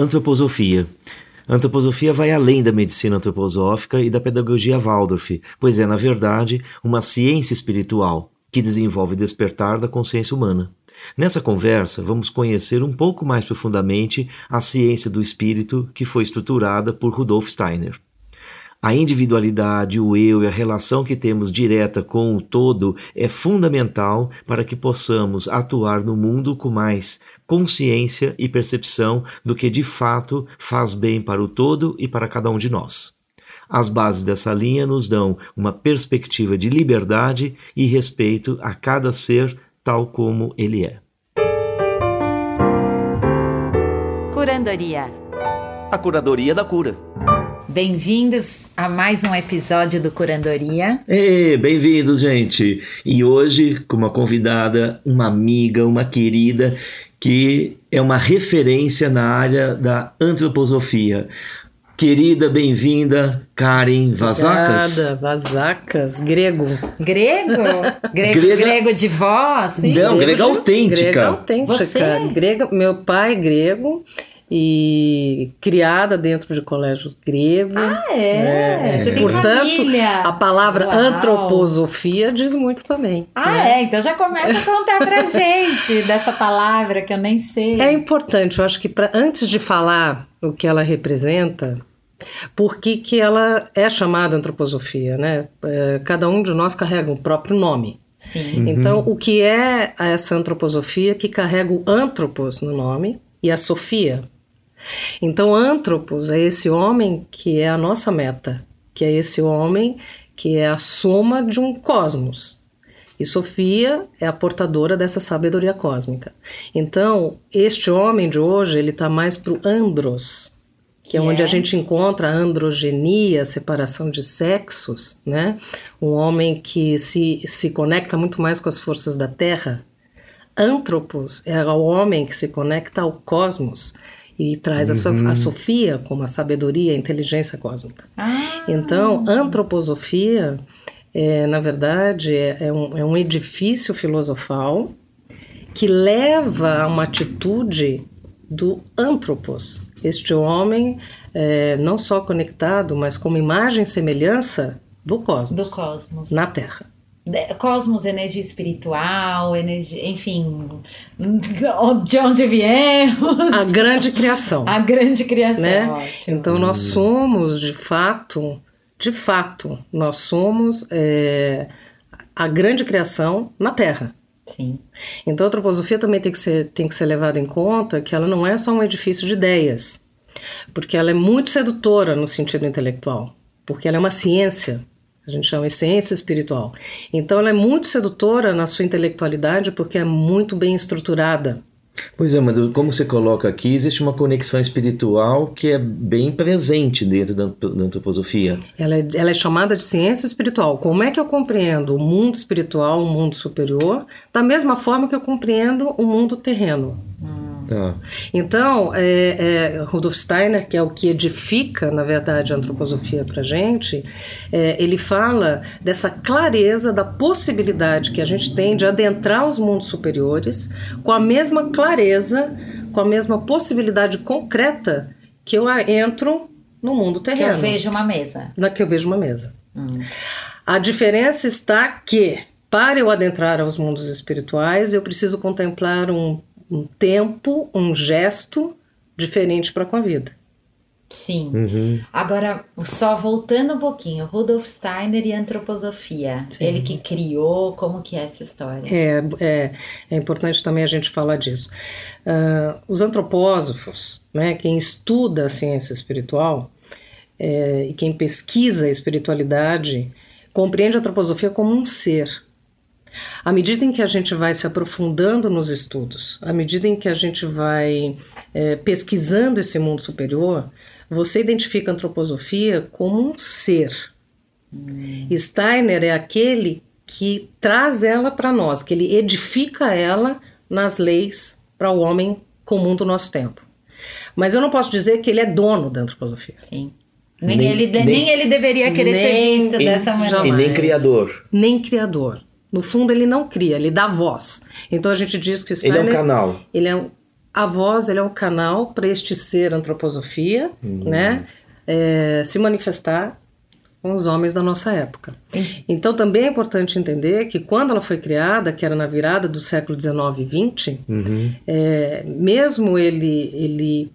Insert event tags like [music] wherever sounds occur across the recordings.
Antroposofia. A antroposofia vai além da medicina antroposófica e da pedagogia Waldorf, pois é, na verdade, uma ciência espiritual que desenvolve o despertar da consciência humana. Nessa conversa, vamos conhecer um pouco mais profundamente a ciência do espírito que foi estruturada por Rudolf Steiner. A individualidade, o eu e a relação que temos direta com o todo é fundamental para que possamos atuar no mundo com mais consciência e percepção do que de fato faz bem para o todo e para cada um de nós. As bases dessa linha nos dão uma perspectiva de liberdade e respeito a cada ser tal como ele é. Curandoria. A curadoria da cura. Bem-vindos a mais um episódio do Curandoria. Ei, bem-vindos, gente! E hoje, com uma convidada, uma amiga, uma querida, que é uma referência na área da antroposofia. Querida, bem-vinda, Karen Vazacas. Obrigada, Vazacas, grego. Grego? [laughs] Grego, Grega- grego de vó, assim? Não, grega autêntica. Grega autêntica. Você? Grega, meu pai é grego e criada dentro de colégio grego. Ah, é? Você tem Portanto, família. a palavra Uau. antroposofia diz muito também. Ah, né? é? Então já começa a contar pra [laughs] gente dessa palavra que eu nem sei. É importante, eu acho que pra, antes de falar o que ela representa, por que, que ela é chamada antroposofia, né? É, cada um de nós carrega um próprio nome. Sim. Então, o que é essa antroposofia que carrega o antropos no nome e a sofia? Então, antropos é esse homem que é a nossa meta, que é esse homem que é a soma de um cosmos. E Sofia é a portadora dessa sabedoria cósmica. Então, este homem de hoje, ele está mais para o andros, que é onde é? a gente encontra a androgenia, a separação de sexos, né? Um homem que se, se conecta muito mais com as forças da Terra. Antropos é o homem que se conecta ao cosmos e traz a, so- a Sofia como a sabedoria, a inteligência cósmica. Ah, Então, antroposofia, é, na verdade, é, é um, é um edifício filosofal que leva a uma atitude do antropos, este homem é, não só conectado, mas como imagem e semelhança do cosmos, do cosmos. na Terra. Cosmos, energia espiritual, energia, enfim, [laughs] de onde viemos, A grande criação. a grande criação. né? Ótimo. Então nós somos de fato, de fato, nós somos é, a grande criação na Terra. Sim. Então a antroposofia também tem que, ser, tem que ser levada em conta que ela não é só um edifício de ideias, porque ela é muito sedutora no sentido intelectual, porque ela é uma ciência, a gente chama de ciência espiritual. Então ela é muito sedutora na sua intelectualidade porque é muito bem estruturada. Pois é, mas como você coloca aqui, existe uma conexão espiritual que é bem presente dentro da, da antroposofia. Ela é, ela é chamada de ciência espiritual. Como é que eu compreendo o mundo espiritual, o mundo superior, da mesma forma que eu compreendo o mundo terreno? Tá. Então, é, é, Rudolf Steiner, que é o que edifica, na verdade, a antroposofia para gente, é, ele fala dessa clareza da possibilidade que a gente tem de adentrar os mundos superiores com a mesma clareza, com a mesma possibilidade concreta que eu entro no mundo Que terreno. eu vejo uma mesa. na que eu vejo uma mesa. A diferença está que, para eu adentrar aos mundos espirituais, eu preciso contemplar um, um tempo, um gesto diferente para com a vida. Sim. Uhum. Agora, só voltando um pouquinho, Rudolf Steiner e antroposofia. Sim. Ele que criou, como que é essa história? É, é, é importante também a gente falar disso. Ah, os antropósofos, né, quem estuda a ciência espiritual é, e quem pesquisa a espiritualidade, compreende a antroposofia como um ser. À medida em que a gente vai se aprofundando nos estudos, à medida em que a gente vai é, pesquisando esse mundo superior, você identifica a antroposofia como um ser. Steiner é aquele que traz ela para nós, que ele edifica ela nas leis para o homem comum do nosso tempo. Mas eu não posso dizer que ele é dono da antroposofia. Sim. Nem, Nem- ele, nem- nem ele deveria querer ser visto dessa maneira. E nem criador. Nem criador. No fundo, ele não cria, ele dá voz. Então a gente diz que Ele é Steiner um canal. ele é um, a voz ele é um canal para este ser antroposofia, né? É, se manifestar com os homens da nossa época. Então também é importante entender que quando ela foi criada, que era na virada do século XIX e XX, Uhum. é, mesmo ele, ele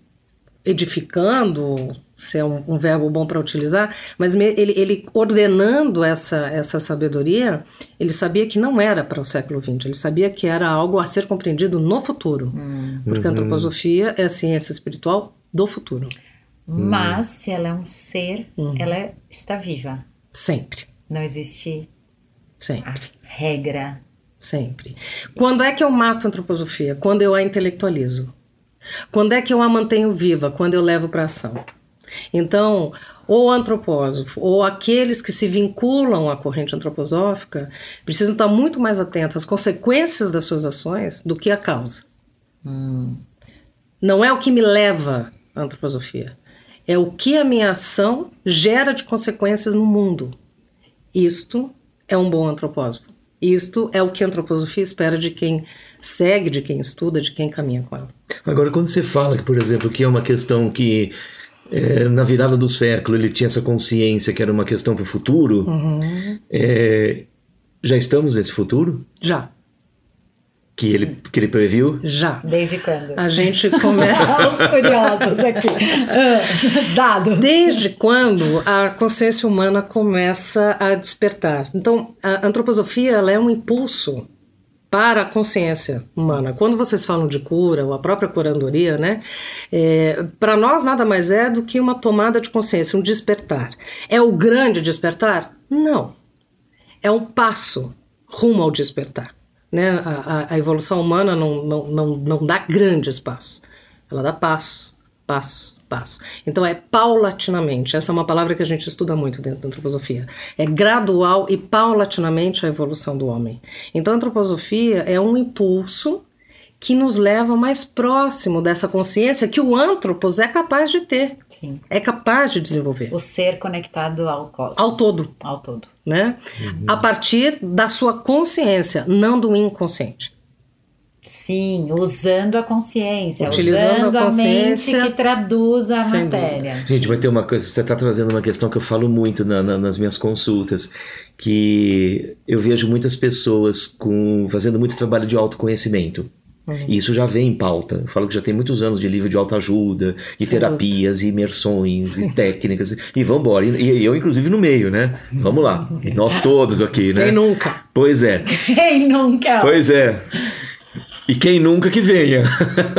edificando, se é um, um verbo bom para utilizar, mas me- ele, ele ordenando essa, essa sabedoria, ele sabia que não era para o século XX, ele sabia que era algo a ser compreendido no futuro. Porque a antroposofia é a ciência espiritual do futuro, Mas se ela é um ser, ela é- está viva. sempre, Não existe sempre. a regra. Sempre. Quando é que eu mato a antroposofia? Quando eu a intelectualizo. Quando é que eu a mantenho viva? Quando eu levo para ação. Então, ou antropósofo, ou aqueles que se vinculam à corrente antroposófica, precisam estar muito mais atentos às consequências das suas ações do que à causa. Não é o que me leva à antroposofia, é o que a minha ação gera de consequências no mundo. Isto é um bom antropósofo. Isto é o que a antroposofia espera de quem segue, de quem estuda, de quem caminha com ela. Agora, quando você fala que, por exemplo, que é uma questão que é, na virada do século ele tinha essa consciência que era uma questão para o futuro, é, já estamos nesse futuro Já, que ele, que ele previu? já. Desde quando? A gente começa. [laughs] Olha os curiosos aqui. Ah, Dados. Desde quando a consciência humana começa a despertar? Então, a antroposofia ela é um impulso para a consciência humana. Quando vocês falam de cura, ou a própria curandoria, né? É, para nós nada mais é do que uma tomada de consciência, um despertar. É o grande despertar? Não. É um passo rumo ao despertar. Né? A, a- a evolução humana não, não, não, não dá grandes passos. Ela dá passos, passos, passos. Então é paulatinamente. Essa é uma palavra que a gente estuda muito dentro da antroposofia. É gradual e paulatinamente a evolução do homem. Então a antroposofia é um impulso que nos leva mais próximo dessa consciência que o antropos é capaz de ter, Sim. é capaz de desenvolver. O ser conectado ao cosmos. Ao todo. Ao todo. Né? A partir da sua consciência, não do inconsciente. Sim, usando a consciência, Utilizando usando a a, consciência, mente que traduz a matéria. Gente, vai ter uma coisa, você está trazendo uma questão que eu falo muito na- na- nas minhas consultas, que eu vejo muitas pessoas com, fazendo muito trabalho de autoconhecimento. E isso já vem em pauta. Eu falo que já tem muitos anos de livro de autoajuda, e Sem terapias, e imersões, e técnicas, e vambora. E, e eu, inclusive, no meio, né? Vamos lá. E nós todos aqui, né? Quem nunca? Pois é, [laughs] Quem nunca? pois é. E quem nunca que venha.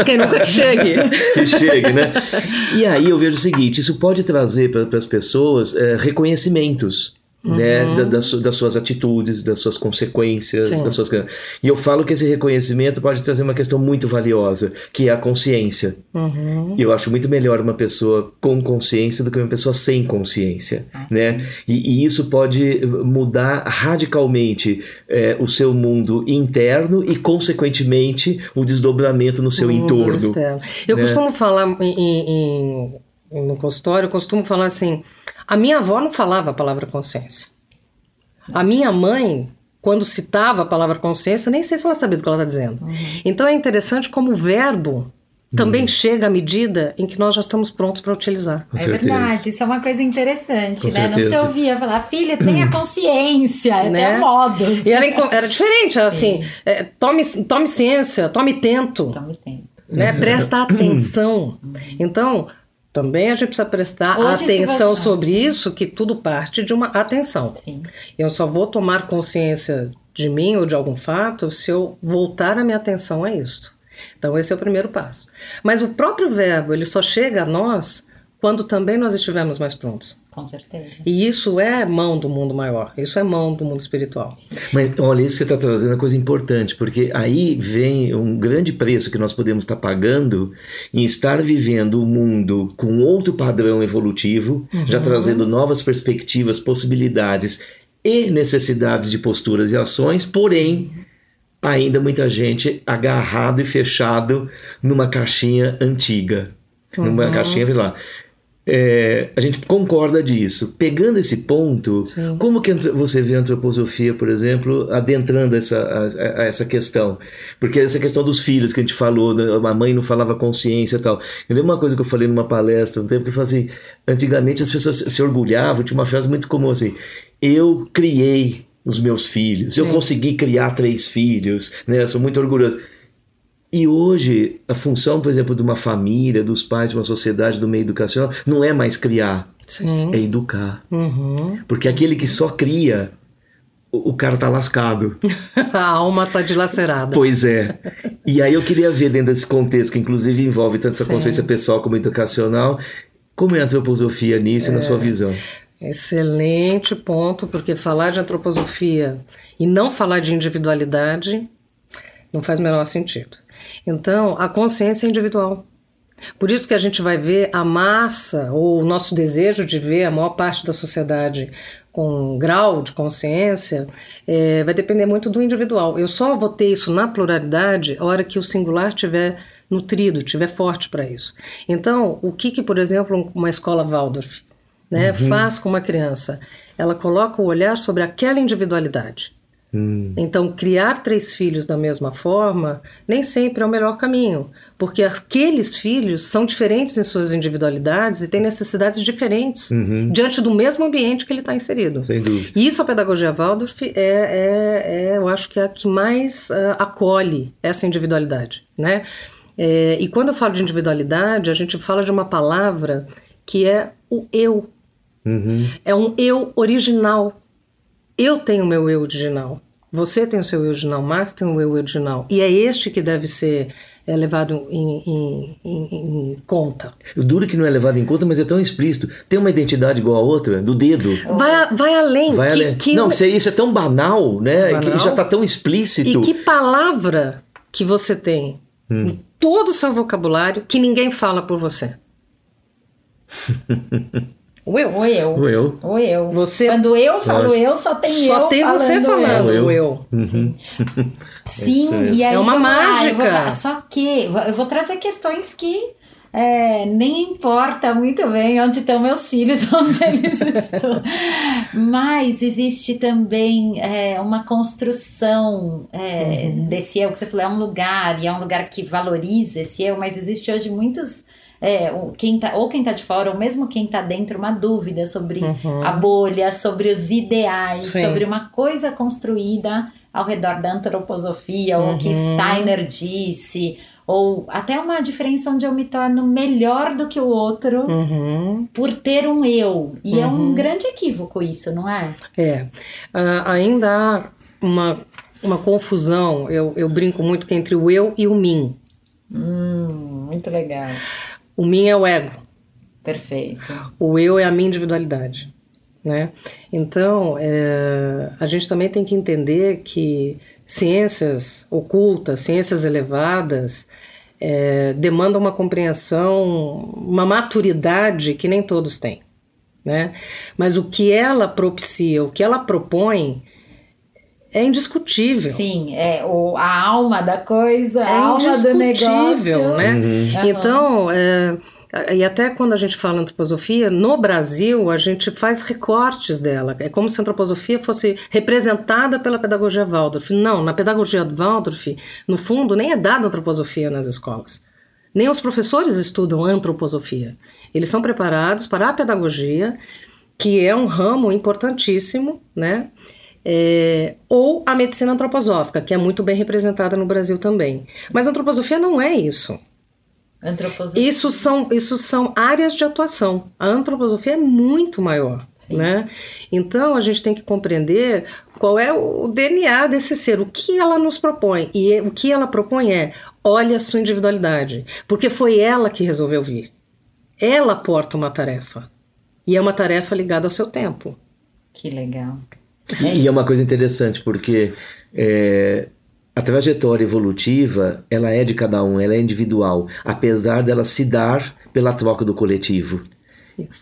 Quem nunca que chegue? [laughs] que chegue, né? E aí eu vejo o seguinte: isso pode trazer para as pessoas é, reconhecimentos. Né, da- das, das suas atitudes, das suas consequências, Sim. das suas... e eu falo que esse reconhecimento pode trazer uma questão muito valiosa, que é a consciência. Uhum. E eu acho muito melhor uma pessoa com consciência do que uma pessoa sem consciência, Ah, né? E, e isso pode mudar radicalmente é, o seu mundo interno e, consequentemente, o desdobramento no seu Mundo entorno. externo. Eu né? costumo falar em- em- no consultório, eu costumo falar assim: a minha avó não falava a palavra consciência. A minha mãe, quando citava a palavra consciência, nem sei se ela sabia do que ela está dizendo. Uhum. Então é interessante como o verbo também chega à medida em que nós já estamos prontos para utilizar. Com é certeza. verdade, isso é uma coisa interessante, Com né? Não se certeza. ouvia falar, filha, tenha consciência, Né? até modos. E era, inco- era diferente, era assim: é, tome, tome ciência, tome tento. Então, me tempo. né? Presta atenção. Então, também a gente precisa prestar Hoje, atenção você- sobre isso, que tudo parte de uma atenção. Sim. Eu só vou tomar consciência de mim ou de algum fato se eu voltar a minha atenção a isso. Então, esse é o primeiro passo. Mas o próprio verbo, ele só chega a nós quando também nós estivermos mais prontos. Com certeza. E isso é mão do mundo maior, isso é mão do mundo espiritual. Mas olha, isso que você está trazendo é coisa importante, porque aí vem um grande preço que nós podemos estar pagando em estar vivendo um mundo com outro padrão evolutivo, já trazendo novas perspectivas, possibilidades e necessidades de posturas e ações, porém, ainda muita gente agarrado e fechado numa caixinha antiga. Numa caixinha, vê lá. É, a gente concorda disso. Pegando esse ponto, Sim. como que você vê a antroposofia, por exemplo, adentrando essa, a, a- essa questão? Porque essa questão dos filhos que a gente falou, a mãe não falava consciência e tal. Eu lembro uma coisa que eu falei numa palestra um tempo que eu falei assim: antigamente as pessoas se orgulhavam, tinha uma frase muito comum assim: eu criei os meus filhos, eu Sim. consegui criar três filhos, né? Eu sou muito orgulhoso. E hoje, a função, por exemplo, de uma família, dos pais, de uma sociedade, do meio educacional, não é mais criar, Sim. é educar. Uhum. Porque aquele que só cria, o, cara tá lascado. [laughs] A alma tá dilacerada. Pois é. E aí eu queria ver dentro desse contexto, que inclusive envolve tanto essa Sim. consciência pessoal como educacional, como é a antroposofia nisso, na sua visão? Excelente ponto, porque falar de antroposofia e não falar de individualidade não faz o menor sentido. Então, a consciência é individual. Por isso que a gente vai ver a massa, ou o nosso desejo de ver a maior parte da sociedade com um grau de consciência, eh, vai depender muito do individual. Eu só vou ter isso na pluralidade a hora que o singular tiver nutrido, tiver forte para isso. Então, o que, que, por exemplo, uma escola Waldorf né, faz com uma criança? Ela coloca o olhar sobre aquela individualidade. Então, criar três filhos da mesma forma nem sempre é o melhor caminho, porque aqueles filhos são diferentes em suas individualidades e têm necessidades diferentes diante do mesmo ambiente que ele está inserido. Sem dúvida. E isso a pedagogia Waldorf é, é, é, eu acho que é a que mais ah, acolhe essa individualidade, né? É, e quando eu falo de individualidade, a gente fala de uma palavra que é o eu. Uhum. É um eu original. Eu tenho o meu eu original. Você tem o seu eu original, Márcio tem o eu original. E é este que deve ser é, levado em, em- em- em conta. O duro que não é levado em conta, mas é tão explícito. Tem uma identidade igual a outra, do dedo. Vai, vai além. Vai que, além. que- Não, isso é, é tão banal, né? Banal. Que já tá tão explícito. E que palavra que você tem em todo o seu vocabulário que ninguém fala por você? [laughs] o eu. O eu. O eu. O eu. Você- Quando eu falo Lógico. eu, só tem Só eu tem você falando eu. o eu. Uhum. Sim, [laughs] mesmo. e aí É uma lá, mágica. vou só que eu vou trazer questões que é, nem importa muito bem onde estão meus filhos, [laughs] onde eles estão. Mas existe também é, uma construção é, Uhum. desse eu que você falou, é um lugar, e é um lugar que valoriza esse eu, mas existe hoje muitos. É, quem tá, ou quem tá de fora, ou mesmo quem tá dentro, uma dúvida sobre Uhum. a bolha, sobre os ideais, Sim. sobre uma coisa construída ao redor da antroposofia, ou o que Uhum. Steiner disse, ou até uma diferença onde eu me torno melhor do que o outro Uhum. por ter um eu. E é um Uhum. grande equívoco isso, não é? É. Ah, ainda há uma, uma confusão, eu, eu brinco muito que entre o eu e o mim. Hum, muito legal. O mim é o ego. Perfeito. O eu é a minha individualidade, né? Então, é, a gente também tem que entender que ciências ocultas, ciências elevadas, é, demandam uma compreensão, uma maturidade que nem todos têm, né? Mas o que ela propicia, o que ela propõe, é indiscutível. Sim, é o, a alma da coisa, É a alma do negócio. né? Uhum. Então, é, e até quando a gente fala antroposofia, no Brasil a gente faz recortes dela. É como se a antroposofia fosse representada pela pedagogia Waldorf. Não, na pedagogia Waldorf, no fundo, nem é dada antroposofia nas escolas. Nem os professores estudam antroposofia. Eles são preparados para a pedagogia, que é um ramo importantíssimo, né? É, ou a medicina antroposófica, que é muito bem representada no Brasil também. Mas a antroposofia não é isso. Antroposofia. Isso são, isso são áreas de atuação. A antroposofia é muito maior. Né? Então a gente tem que compreender qual é o DNA desse ser, o que ela nos propõe. E o que ela propõe é: olhe a sua individualidade, porque foi ela que resolveu vir. Ela porta uma tarefa. E é uma tarefa ligada ao seu tempo. Que legal. E, e é uma coisa interessante, porque é, a trajetória evolutiva, ela é de cada um, ela é individual, apesar dela se dar pela troca do coletivo.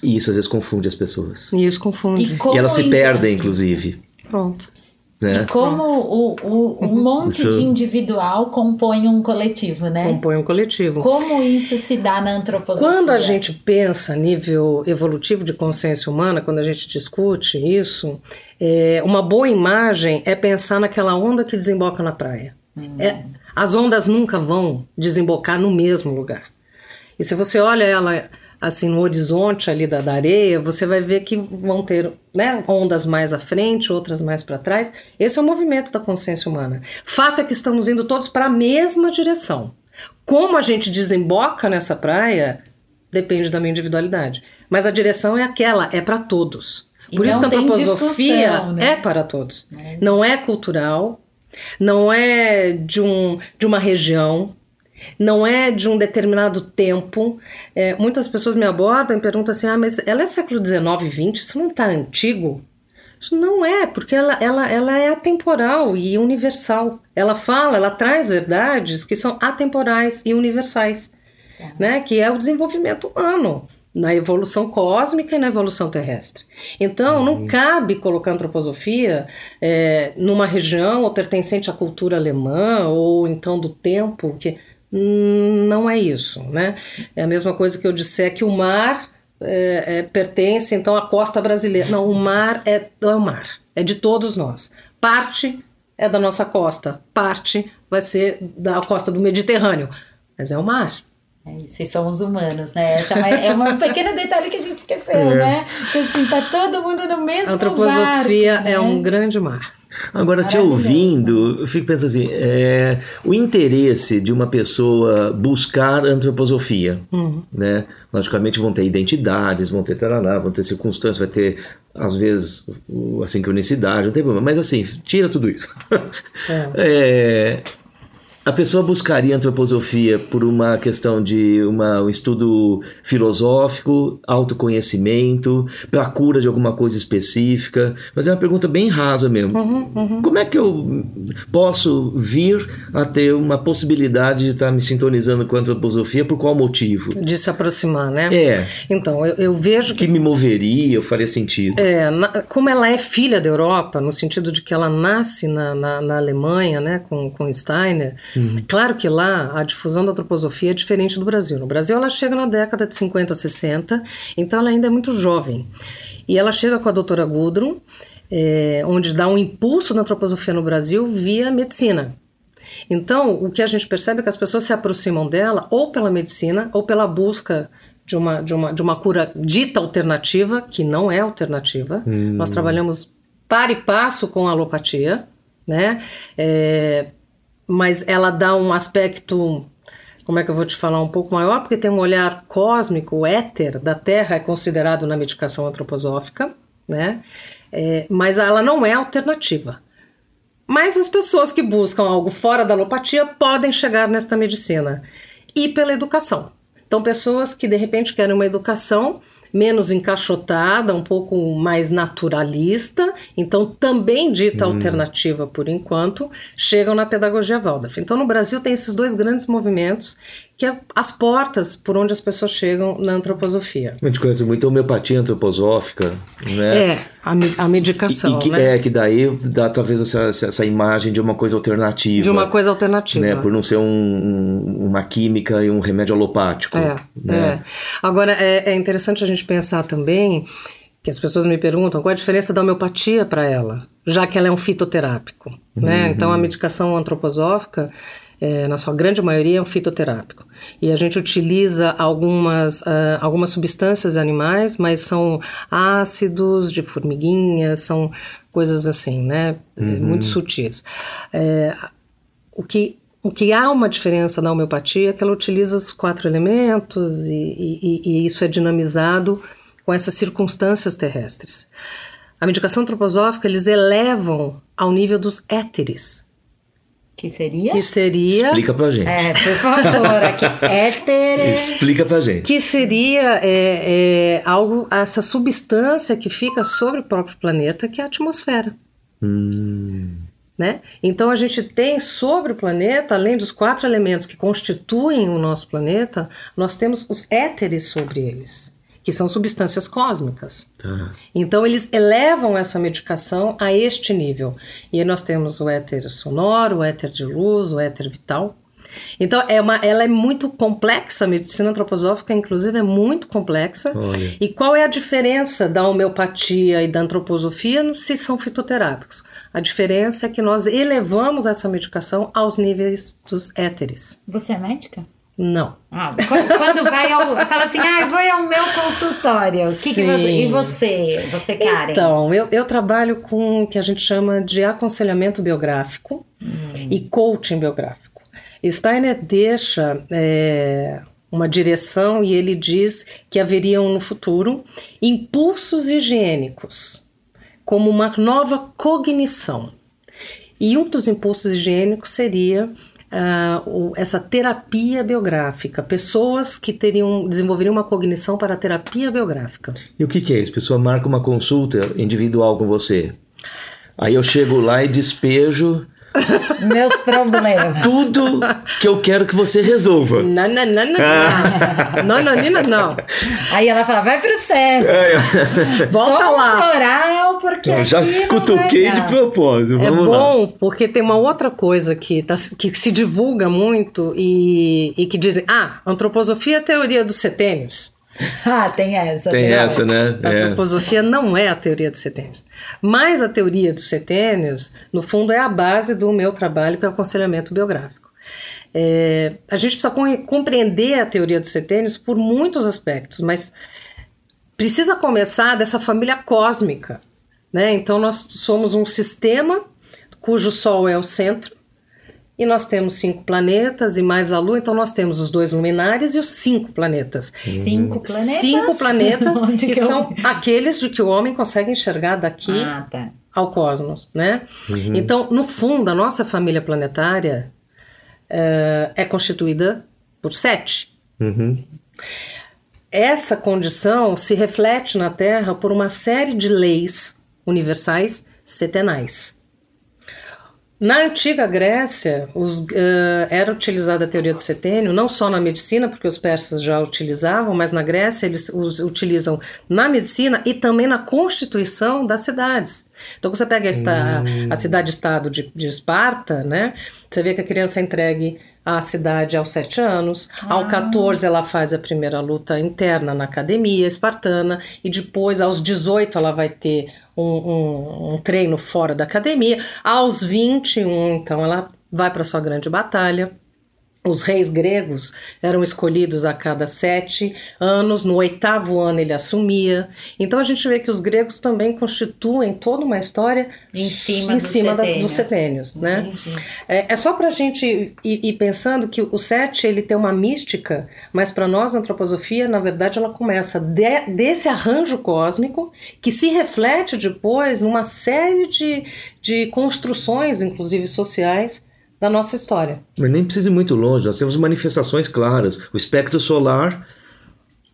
E isso às vezes confunde as pessoas. E isso confunde. como e elas se perdem, inclusive. Pronto. Né? E como o, o, um monte Isso. de individual compõe um coletivo, né? Compõe um coletivo. Como isso se dá na antroposofia? Quando a gente pensa a nível evolutivo de consciência humana, quando a gente discute isso, é, uma boa imagem é pensar naquela onda que desemboca na praia. É, as ondas nunca vão desembocar no mesmo lugar. E se você olha ela assim no horizonte ali da, da areia, você vai ver que vão ter né, ondas mais à frente, outras mais para trás. Esse é o movimento da consciência humana. Fato é que estamos indo todos para a mesma direção. Como a gente desemboca nessa praia depende da minha individualidade. Mas a direção é aquela, é para todos. E Por isso que a antroposofia né? é para todos. Não é cultural, não é de, um, de uma região, não é de um determinado tempo. É, muitas pessoas me abordam e perguntam assim: ah, mas ela é século XIX, XX, isso não está antigo? Isso não é, porque ela, ela, ela é atemporal e universal. Ela fala, ela traz verdades que são atemporais e universais, né? que é o desenvolvimento humano na evolução cósmica e na evolução terrestre. Então, não cabe colocar antroposofia é, numa região ou pertencente à cultura alemã ou então do tempo que não é isso, né? É a mesma coisa que eu disser que o mar é, é, pertence então à costa brasileira. Não, o mar é, é o mar, é de todos nós. Parte é da nossa costa, parte vai ser da costa do Mediterrâneo, mas é o mar. É isso, e somos humanos, né? Essa é uma, é um [laughs] pequeno detalhe que a gente esqueceu, né? Que assim, tá todo mundo no mesmo A antroposofia barco, é né? um grande mar. Agora, te ouvindo, eu fico pensando assim: é, o interesse de uma pessoa buscar antroposofia, né? Logicamente vão ter identidades, vão ter taraná, vão ter circunstâncias, vai ter, às vezes, a sincronicidade, não tem problema. Mas assim, tira tudo isso. É, [laughs] a pessoa buscaria antroposofia por uma questão de uma, um estudo filosófico, autoconhecimento, para cura de alguma coisa específica, mas é uma pergunta bem rasa mesmo. Como é que eu posso vir a ter uma possibilidade de estar me sintonizando com a antroposofia? Por qual motivo? De se aproximar, né? É, Então, eu, eu vejo que que me moveria, eu faria sentido. É, na- como ela é filha da Europa, no sentido de que ela nasce na, na, na Alemanha, né, com, com Steiner, claro que lá a difusão da antroposofia é diferente do Brasil. No Brasil ela chega na década de 50, 60, então ela ainda é muito jovem. E ela chega com a doutora Gudrun, é, onde dá um impulso na antroposofia no Brasil via medicina. Então, o que a gente percebe é que as pessoas se aproximam dela ou pela medicina ou pela busca de uma, de uma, de uma cura dita alternativa, que não é alternativa. Nós trabalhamos par e passo com a alopatia, né? É, mas ela dá um aspecto, como é que eu vou te falar, um pouco maior, porque tem um olhar cósmico, o éter da Terra é considerado na medicação antroposófica, né? É, mas ela não é alternativa. Mas as pessoas que buscam algo fora da alopatia podem chegar nesta medicina. E pela educação. Então, pessoas que de repente querem uma educação menos encaixotada, um pouco mais naturalista, então também dita alternativa por enquanto, chegam na pedagogia Waldorf. Então, no Brasil tem esses dois grandes movimentos que é as portas por onde as pessoas chegam na antroposofia. A gente conhece muito a homeopatia antroposófica, né? É, a, me- a medicação, E que, né? É, que daí dá talvez essa, essa- imagem de uma coisa alternativa. De uma coisa alternativa. né, por não ser um- um- uma química e um remédio alopático. É, né? é. Agora, é, é interessante a gente pensar também que as pessoas me perguntam qual é a diferença da homeopatia para ela, já que ela é um fitoterápico. Né? Então, a medicação antroposófica, é, na sua grande maioria, é um fitoterápico. E a gente utiliza algumas, ah, algumas substâncias animais, mas são ácidos de formiguinha, são coisas assim, né? Muito sutis. É, o que o que há uma diferença na homeopatia é que ela utiliza os quatro elementos e, e- e isso é dinamizado com essas circunstâncias terrestres. A medicação antroposófica eles elevam ao nível dos éteres, Que seria? que seria Explica pra gente. É, por favor, aqui. [laughs] Éter. Explica pra gente. que seria é, é, algo essa substância que fica sobre o próprio planeta, que é a atmosfera. Né? Então a gente tem sobre o planeta, além dos quatro elementos que constituem o nosso planeta, nós temos os éteres sobre eles, que são substâncias cósmicas. Tá. Então eles elevam essa medicação a este nível. E aí nós temos o éter sonoro, o éter de luz, o éter vital. Então é uma, ela é muito complexa, a medicina antroposófica inclusive é muito complexa. Olha. E qual é a diferença da homeopatia e da antroposofia se são fitoterápicos? A diferença é que nós elevamos essa medicação aos níveis dos éteres. Você é médica? Não. Ah, quando, quando vai ao. Fala assim, ah, vou ao meu consultório. O que, que você. E você, você, Karen? Então, eu, eu trabalho com o que a gente chama de aconselhamento biográfico e coaching biográfico. Steiner deixa é, uma direção e ele diz que haveriam no futuro impulsos higiênicos, como uma nova cognição. E um dos impulsos higiênicos seria o- essa terapia biográfica, pessoas que teriam desenvolveriam uma cognição para a terapia biográfica. E o que, que é isso? A pessoa marca uma consulta individual com você. Aí eu chego lá e despejo Meus problemas. tudo que eu quero que você resolva. Não, não, não, não. Não, não, Nina, não. Aí ela fala, vai pro SESC. É, Volta Toma lá. floral, porque eu já não cutuquei de propósito. É Vamos lá. bom, porque tem uma outra coisa que, tá, que se divulga muito e, e que dizem, ah, antroposofia é a teoria dos setênios. [laughs] Ah, tem essa. Tem não. essa, né? A É. antroposofia não é a teoria dos setênios. Mas a teoria dos setênios, no fundo, é a base do meu trabalho, que é o aconselhamento biográfico. É, a gente precisa com- compreender a teoria dos setênios por muitos aspectos, mas precisa começar dessa família cósmica. Né? Então, nós somos um sistema cujo Sol é o centro, e nós temos cinco planetas e mais a Lua, então nós temos os dois luminares e os cinco planetas. Cinco planetas? Cinco planetas [laughs] que que eu- são aqueles de que o homem consegue enxergar daqui Ah, tá. ao cosmos, né? Então, no fundo, a nossa família planetária eh, é constituída por sete. Uhum. Essa condição se reflete na Terra por uma série de leis universais setenais. Na antiga Grécia, os, eh, era utilizada a teoria do setênio, não só na medicina, porque os persas já utilizavam, mas na Grécia eles utilizam na medicina e também na constituição das cidades. Então, quando você pega esta, a cidade-estado de, de Esparta, né, você vê que a criança é entregue à cidade aos sete anos, ao 14 ela faz a primeira luta interna na academia espartana, e depois, aos 18, ela vai ter um, um- um treino fora da academia. Aos 21, então, ela vai para sua grande batalha. Os reis gregos eram escolhidos a cada sete anos, no oitavo ano ele assumia. Então a gente vê que os gregos também constituem toda uma história Em cima em dos cima das- setênios. dos setênios. Né? É, é só para a gente ir, ir pensando que o sete ele tem uma mística, mas para nós a antroposofia, na verdade, ela começa de- desse arranjo cósmico que se reflete depois numa série de, de construções, inclusive sociais, da nossa história. Mas nem precisa ir muito longe, nós temos manifestações claras. O espectro solar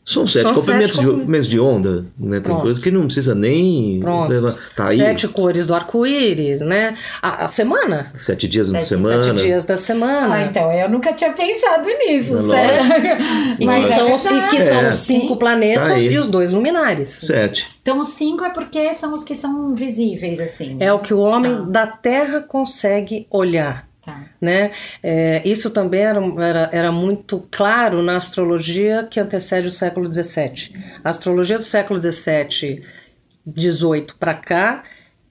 são sete São comprimentos sete de, comprimentos. de onda. Né? Tem coisa que não precisa nem. Pronto. Tá aí. Sete cores do arco-íris, né? A, a semana, Sete dias Sete- semana. sete dias da semana. Ah, então, eu nunca tinha pensado nisso, [laughs] É sério. E Mas que é são, os, e que são É. os cinco Sim. planetas Tá e os dois luminares. Sete. Então, os cinco é porque são os que são visíveis, assim. É o que o homem Tá. da Terra consegue olhar. Tá. Né? É, isso também era, era, era muito claro na astrologia que antecede o século XVII. A astrologia do século XVII, XVIII para cá,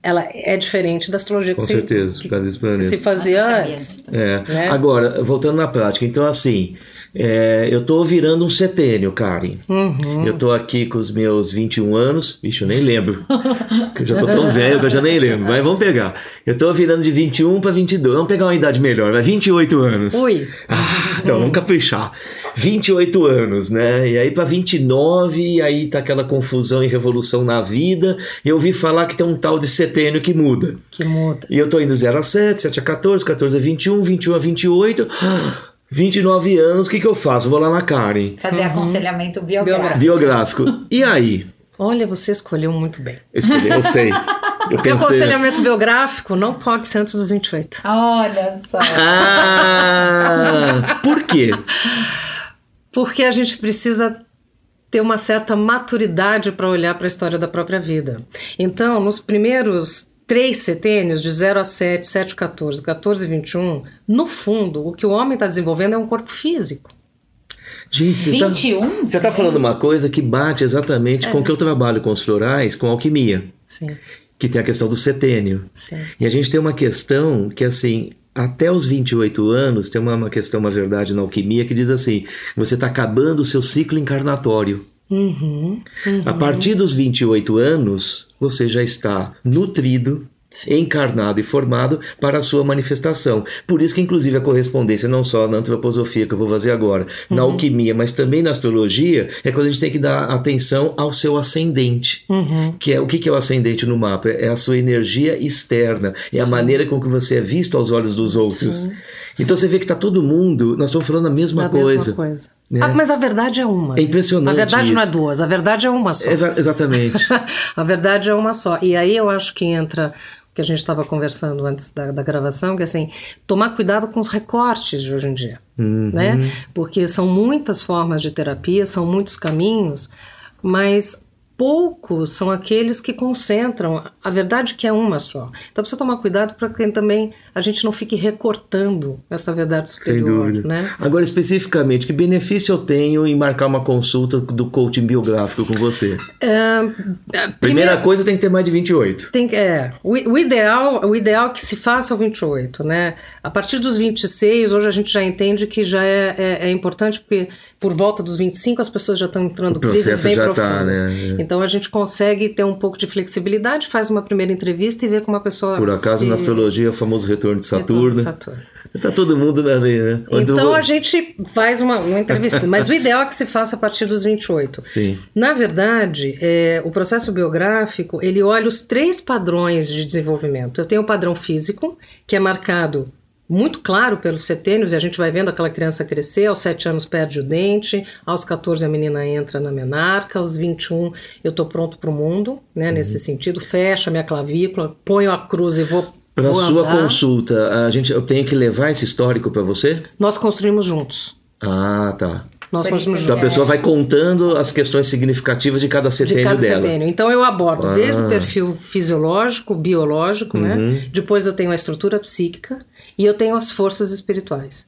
ela é diferente da astrologia Com que, se, certeza, que, desse que planeta. se fazia Ah, antes. É. né? Agora, voltando na prática, então assim, é, eu tô virando um setênio, Karen. Uhum. Eu tô aqui com os meus 21 anos, bicho, eu nem lembro. [laughs] eu já tô tão velho que eu já nem lembro, mas vamos pegar. Eu tô virando de 21 para 22, vamos pegar uma idade melhor, vai 28 anos. Ui, Ah, então, vamos caprichar. 28 anos, né? E aí para 29, e aí tá aquela confusão e revolução na vida. E eu ouvi falar que tem um tal de setênio que muda. que muda. E eu tô indo 0 a 7, 7 a 14, 14 a 21, 21 a 28. Ah, 29 anos, o que que eu faço? Vou lá na Karen. Fazer aconselhamento biográfico. Biográfico. E aí? Olha, você escolheu muito bem. Eu escolhi, eu sei. [laughs] Eu Porque pensei. aconselhamento biográfico não pode ser antes dos 28. Olha só. Ah! Por quê? Porque a gente precisa ter uma certa maturidade para olhar para a história da própria vida. Então, nos primeiros três setênios, de 0 a 7, 7 a 14, 14 a 21, no fundo, o que o homem está desenvolvendo é um corpo físico. Gente, você 21? Tá, você tá falando uma coisa que bate exatamente É. com o que eu trabalho com os florais, com alquimia, Sim, que tem a questão do setênio. sim. E a gente tem uma questão que, assim, até os 28 anos, tem uma, uma questão, uma verdade na alquimia que diz assim: você está acabando o seu ciclo encarnatório. Uhum, A partir dos 28 anos, você já está nutrido, encarnado e formado para a sua manifestação. Por isso que, inclusive, a correspondência, não só na antroposofia que eu vou fazer agora, na alquimia, mas também na astrologia, é quando a gente tem que dar atenção ao seu ascendente. uhum. Que é o que é o ascendente no mapa? É a sua energia externa, é a maneira com que você é visto aos olhos dos outros. Sim. Então você vê que está todo mundo, nós estamos falando a mesma Da coisa. mesma coisa. né? Ah, mas a verdade é uma. É impressionante A verdade não é isso. duas, a verdade é uma só. É, exatamente. [laughs] a verdade é uma só. E aí eu acho que entra o que a gente estava conversando antes da, da gravação, que é assim, tomar cuidado com os recortes de hoje em dia, Uhum. né? Porque são muitas formas de terapia, são muitos caminhos, mas poucos são aqueles que concentram. A verdade é que é uma só. Então precisa tomar cuidado para que também a gente não fique recortando essa verdade superior, né? Agora, especificamente, que benefício eu tenho em marcar uma consulta do coaching biográfico com você? É, Primeira coisa, tem que ter mais de 28. Tem, é, o, o ideal, o ideal é que se faça ao 28, né? A partir dos 26, hoje a gente já entende que já é, é, é importante, porque por volta dos 25 as pessoas já estão entrando crises bem tá, profundas. né? Então a gente consegue ter um pouco de flexibilidade, faz uma primeira entrevista e vê como a pessoa. Por acaso, se- na astrologia, o famoso retorno de Saturno. de Saturno. Tá todo mundo na lei, né? Onde Então vou- a gente faz uma, uma entrevista, mas o ideal é que se faça a partir dos 28. Sim. Na verdade, é, o processo biográfico ele olha os três padrões de desenvolvimento. Eu tenho o padrão físico, que é marcado muito claro pelos setênios, e a gente vai vendo aquela criança crescer, aos 7 anos perde o dente, aos 14 a menina entra na menarca, aos 21 eu estou pronto para o mundo, né, nesse sentido, fecha minha clavícula, ponho a cruz e vou, Para sua andar. consulta, a gente, eu tenho que levar esse histórico para você? Nós construímos juntos. Ah, tá. Nós Então a pessoa vai contando as questões significativas de cada de setênio cada dela. setênio. Então eu abordo Ah. desde o perfil fisiológico, biológico, Uhum. né? Depois eu tenho a estrutura psíquica e eu tenho as forças espirituais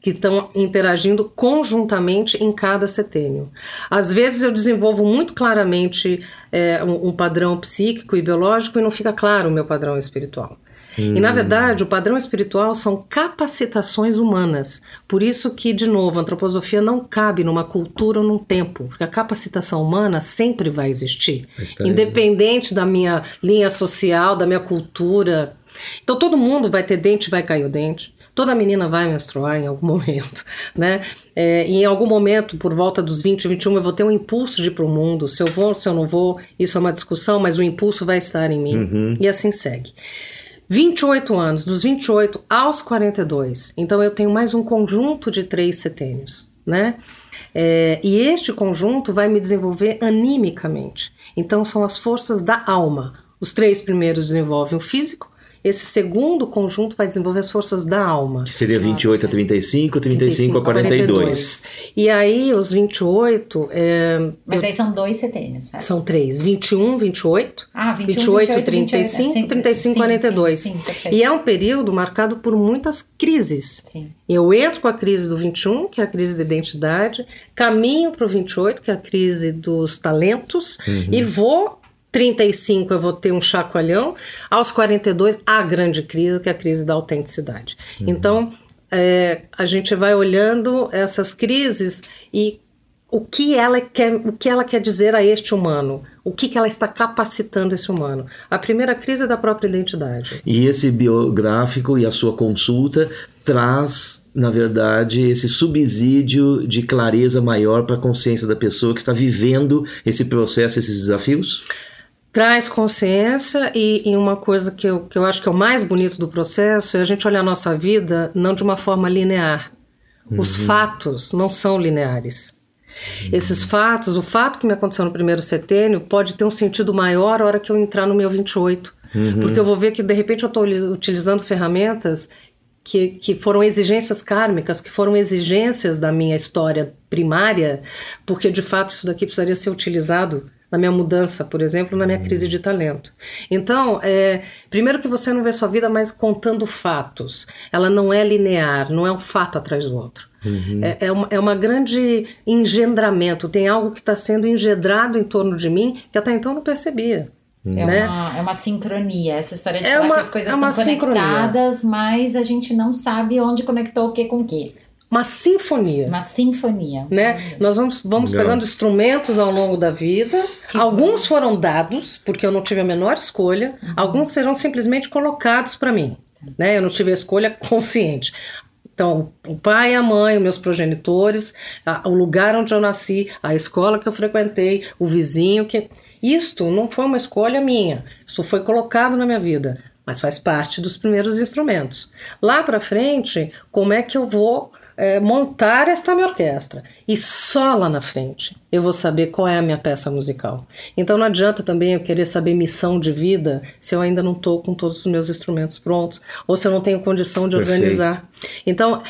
que estão interagindo conjuntamente em cada setênio. Às vezes eu desenvolvo muito claramente é, um, um padrão psíquico e biológico e não fica claro o meu padrão espiritual. E na verdade, o padrão espiritual são capacitações humanas. Por isso que, de novo, a antroposofia não cabe numa cultura ou num tempo, porque a capacitação humana sempre vai existir, Está aí. independente da minha linha social, da minha cultura. Então todo mundo vai ter dente, vai cair o dente. Toda menina vai menstruar em algum [laughs] momento, né? É, e em algum momento, por volta dos 20, 21, eu vou ter um impulso de ir para o mundo. Se eu vou, se eu não vou, isso é uma discussão, mas o impulso vai estar em mim. E assim segue. 28 anos, dos 28 aos 42. Então eu tenho mais um conjunto de três setênios, né? É, e este conjunto vai me desenvolver animicamente. Então são as forças da alma. Os três primeiros desenvolvem o físico, esse segundo conjunto vai desenvolver as forças da alma. Que seria 28 a 35, 35 a 42. E aí, os 28 é, Mas daí são dois setênios, certo? são três: 21, 28. Ah, 21, 28, 28, 35, sim, 35, sim, 42. Sim, sim, perfeito. e é um período marcado por muitas crises. Sim. Eu entro com a crise do 21, que é a crise da identidade, caminho para o 28, que é a crise dos talentos, e vou. 35 eu vou ter um chacoalhão, aos 42 a grande crise, que é a crise da autenticidade. Então, é, a gente vai olhando essas crises e o que ela quer, o que ela quer dizer a este humano, o que, que ela está capacitando esse humano. A primeira crise é da própria identidade. E esse biográfico e a sua consulta traz, na verdade, esse subsídio de clareza maior para a consciência da pessoa que está vivendo esse processo, esses desafios? Traz consciência e, e uma coisa que eu, que eu acho que é o mais bonito do processo é a gente olhar a nossa vida não de uma forma linear. Os fatos não são lineares. Esses fatos, o fato que me aconteceu no primeiro setênio pode ter um sentido maior na hora que eu entrar no meu 28. Porque eu vou ver que de repente eu estou utilizando ferramentas que, que foram exigências kármicas, que foram exigências da minha história primária, porque de fato isso daqui precisaria ser utilizado na minha mudança, por exemplo, na minha crise de talento. Então, é, primeiro que você não vê sua vida mais contando fatos. Ela não é linear, não é um fato atrás do outro. Uhum. É, é, uma, é uma grande engendramento. Tem algo que está sendo engendrado em torno de mim que até então não percebia. É, né? uma, é uma sincronia. Essa história de é falar uma, que as coisas é estão conectadas, sincronia. mas a gente não sabe onde conectou o que com o que uma sinfonia. Uma sinfonia. Né? Nós vamos, vamos pegando instrumentos ao longo da vida. Que alguns bom. foram dados, porque eu não tive a menor escolha. Uhum. Alguns serão simplesmente colocados para mim. Né? Eu não tive a escolha [laughs] consciente. Então, o pai, a mãe, os meus progenitores, a, o lugar onde eu nasci, a escola que eu frequentei, o vizinho que. Isto não foi uma escolha minha. Isso foi colocado na minha vida, mas faz parte dos primeiros instrumentos. Lá para frente, como é que eu vou é, montar esta minha orquestra. E só lá na frente eu vou saber qual é a minha peça musical. Então não adianta também eu querer saber missão de vida se eu ainda não estou com todos os meus instrumentos prontos ou se eu não tenho condição de Perfeito. organizar. Então,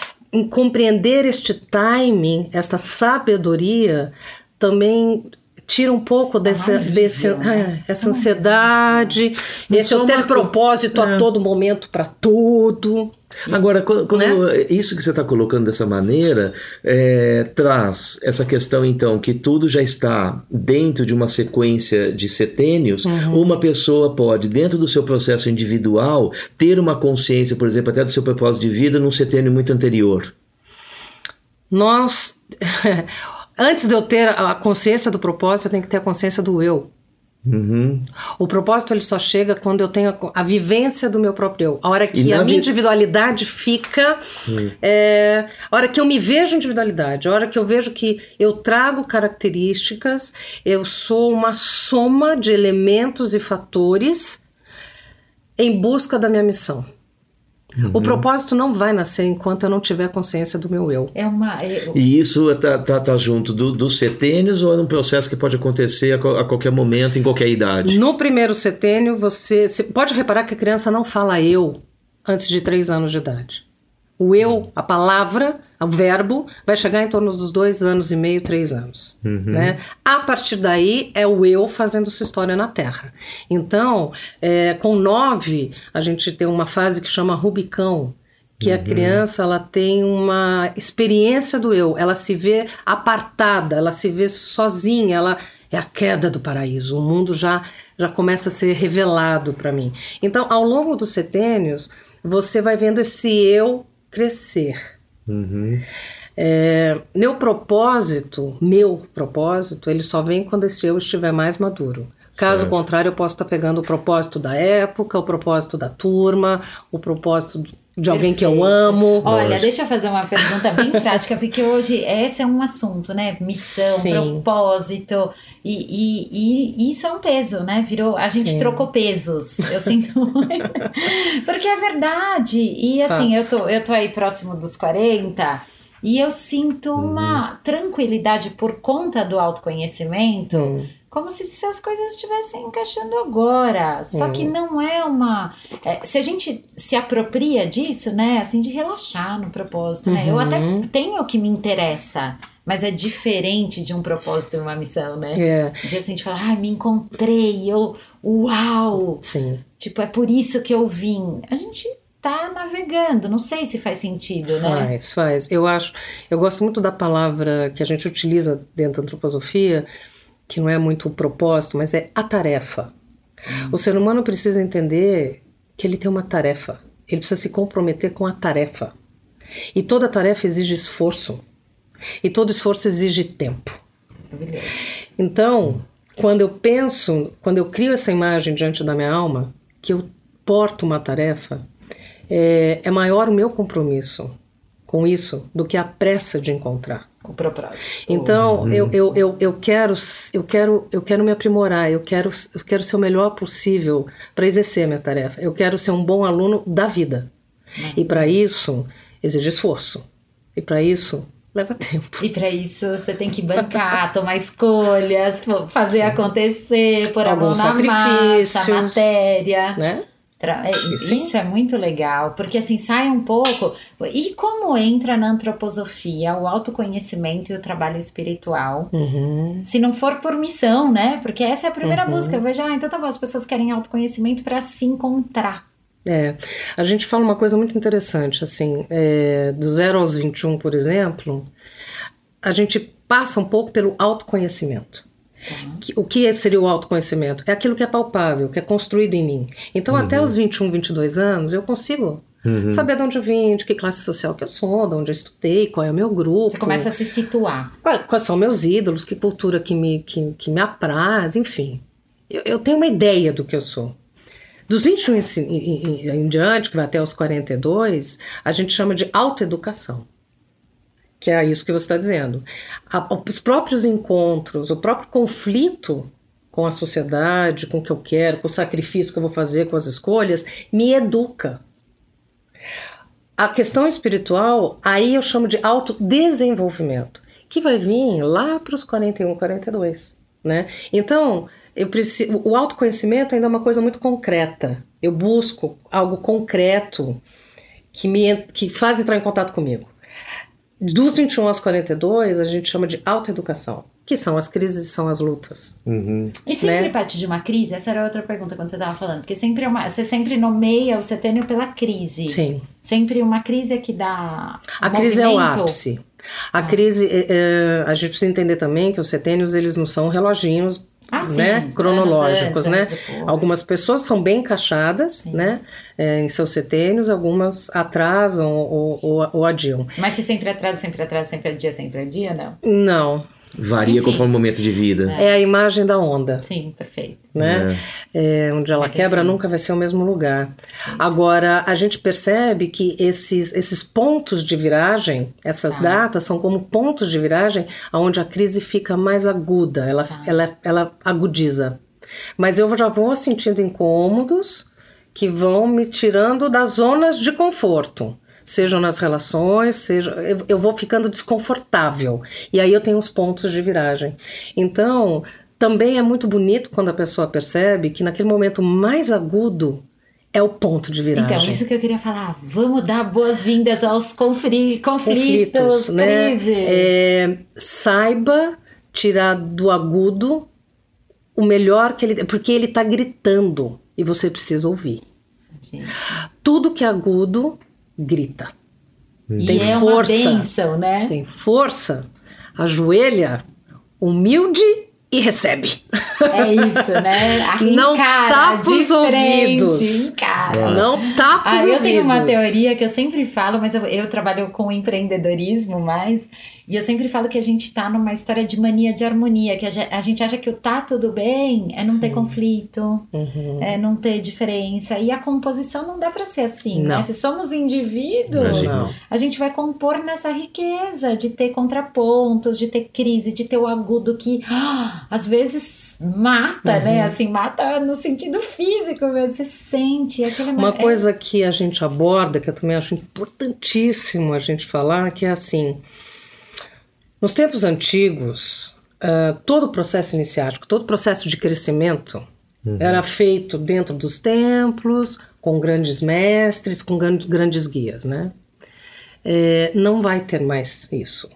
compreender este timing, esta sabedoria, também tira um pouco dessa, desse, né? é, essa ansiedade, Não esse eu ter uma... propósito é. a todo momento para tudo. Agora, quando, quando né? isso que você está colocando dessa maneira é, traz essa questão, então, que tudo já está dentro de uma sequência de setênios, uhum. ou uma pessoa pode, dentro do seu processo individual, ter uma consciência, por exemplo, até do seu propósito de vida num setênio muito anterior. Nós. [laughs] Antes de eu ter a consciência do propósito, eu tenho que ter a consciência do eu. Uhum. O propósito ele só chega quando eu tenho a, a vivência do meu próprio eu. A hora que a minha individualidade fica. Uhum. É, a hora que eu me vejo individualidade, a hora que eu vejo que eu trago características, eu sou uma soma de elementos e fatores em busca da minha missão. Uhum. O propósito não vai nascer enquanto eu não tiver consciência do meu eu. É uma. É... E isso está tá, tá junto do, dos setênios ou é um processo que pode acontecer a, a, qualquer momento, em qualquer idade? No primeiro setênio, você, você pode reparar que a criança não fala eu antes de três anos de idade. O eu, a palavra, o verbo, vai chegar em torno dos dois anos e meio, três anos. Uhum. Né? A partir daí é o eu fazendo sua história na Terra. Então, é, com nove, a gente tem uma fase que chama Rubicão, que uhum. a criança ela tem uma experiência do eu, ela se vê apartada, ela se vê sozinha, ela é a queda do paraíso, o mundo já já começa a ser revelado para mim. Então, ao longo dos setênios, você vai vendo esse eu crescer. Uhum. É, meu propósito, meu propósito, ele só vem quando esse eu estiver mais maduro. Caso certo. contrário, eu posso estar pegando o propósito da época, o propósito da turma, o propósito de alguém Perfeito. que eu amo. Olha, Lógico. deixa eu fazer uma pergunta bem [laughs] prática, porque hoje esse é um assunto, né? Missão, Sim. propósito, e, e, e, isso é um peso, né? Virou, a gente Sim. trocou pesos, eu sinto [laughs] muito. porque é verdade, e assim, eu tô, eu tô aí próximo dos 40, e eu sinto uma uhum. tranquilidade por conta do autoconhecimento. Uhum como se as coisas estivessem encaixando agora. Só que uhum. não é uma. É, se a gente se apropria disso, né? Assim, de relaxar no propósito, né? Eu até uhum. tenho o que me interessa. Mas é diferente de um propósito e uma missão, né? É. De assim, de falar, ah, me encontrei, eu, uau! Sim. Tipo, é por isso que eu vim. A gente tá navegando, não sei se faz sentido, faz, né? Faz, faz. Eu acho, eu gosto muito da palavra que a gente utiliza dentro da antroposofia, que não é muito o propósito, mas é a tarefa. Hum. O ser humano precisa entender que ele tem uma tarefa. Ele precisa se comprometer com a tarefa. E toda tarefa exige esforço. E todo esforço exige tempo. Então, quando eu penso, quando eu crio essa imagem diante da minha alma, que eu porto uma tarefa, é, é maior o meu compromisso com isso do que a pressa de encontrar o propósito. Então, uhum. eu, eu, eu, eu, quero, eu, quero, eu quero me aprimorar, eu quero, eu quero ser o melhor possível para exercer a minha tarefa. Eu quero ser um bom aluno da vida. Uhum. E para isso, exige esforço. E para isso, leva tempo. E para isso, você tem que bancar, [laughs] tomar escolhas, fazer Sim. acontecer, por a mão na massa, matéria. Né? Tra- é, Isso é muito legal, porque assim sai um pouco. E como entra na antroposofia o autoconhecimento e o trabalho espiritual? Uhum. Se não for por missão, né? Porque essa é a primeira Uhum. busca. Eu vejo, ah, então tá bom, as pessoas querem autoconhecimento para se encontrar. É, a gente fala uma coisa muito interessante, assim, é, do 0 aos 21, por exemplo, a gente passa um pouco pelo autoconhecimento. Que- O que seria o autoconhecimento? É aquilo que é palpável, que é construído em mim. Então, até os 21, 22 anos, eu consigo Uhum. saber de onde eu vim, de que classe social que eu sou, de onde eu estudei, qual é o meu grupo. Você começa a se situar. Qual- Quais são meus ídolos, que cultura que me, que, que me apraz, enfim. Eu, eu tenho uma ideia do que eu sou. Dos 21 em, em- em- em diante, que vai até os 42, a gente chama de autoeducação. Que é isso que você está dizendo. A- os próprios encontros, o próprio conflito com a sociedade, com o que eu quero, com o sacrifício que eu vou fazer, com as escolhas, me educa. A questão espiritual, aí eu chamo de autodesenvolvimento, que vai vir lá para os 41, 42, né? Então, eu preciso, o autoconhecimento ainda é uma coisa muito concreta. Eu busco algo concreto que me que faz entrar em contato comigo. Dos 21 aos 42, a gente chama de autoeducação, que são as crises e são as lutas. Uhum. E sempre Né? parte de uma crise? Essa era outra pergunta quando você estava falando. Porque sempre é uma, você sempre nomeia o setênio pela crise. Sim. Sempre uma crise é que dá. A crise é o movimento. ápice. A crise, é, é, a gente precisa entender também que os setênios eles não são reloginhos Ah, né, cronológicos, né? anos. Algumas pessoas são bem encaixadas, Sim. né, é, em seus setênios, algumas atrasam ou, ou, ou adiam. Mas se sempre atrasa, sempre atrasa, sempre é dia, sempre é dia, não? Não, Varia Enfim. conforme o momento de vida. é a imagem da onda, Sim, perfeito. né? É, onde ela Mas, quebra enfim. nunca vai ser o mesmo lugar. Agora, a gente percebe que esses, esses pontos de viragem, essas Tá. datas são como pontos de viragem onde a crise fica mais aguda, ela, Tá. ela, ela agudiza. Mas eu já vou sentindo incômodos que vão me tirando das zonas de conforto. Sejam nas relações, seja. Eu, eu vou ficando desconfortável. E aí eu tenho os pontos de viragem. Então, também é muito bonito quando a pessoa percebe que naquele momento mais agudo é o ponto de viragem. Então, isso que eu queria falar. Vamos dar boas-vindas aos conflitos, conflitos, né? crises. É, saiba tirar do agudo o melhor que ele. Porque ele está gritando e você precisa ouvir. Gente. Tudo que é agudo, grita. E Tem é força. uma benção, né? Tem força, ajoelha, humilde e recebe. É isso, né? [laughs] Ah, Não tapa de os ouvidos. Encara. Não tapa Ah, os eu ouvidos. tenho uma teoria que eu sempre falo, mas eu, eu trabalho com empreendedorismo mais, e eu sempre falo que a gente tá numa história de mania de harmonia, que a ge- a gente acha que o tá tudo bem é não ter conflito, Uhum. é não ter diferença, e a composição não dá pra ser assim, Não. né? Se somos indivíduos. Não. a gente vai compor nessa riqueza de ter contrapontos, de ter crise, de ter o agudo que ah, às vezes mata, Uhum. né? Assim, mata no sentido físico, mesmo. você sente aquele Uma é- coisa que a gente aborda, que eu também acho importantíssimo a gente falar, que é assim: nos tempos antigos, ah, todo o processo iniciático, todo o processo de crescimento era feito dentro dos templos, com grandes mestres, com gran- grandes guias, né? É, não vai ter mais isso.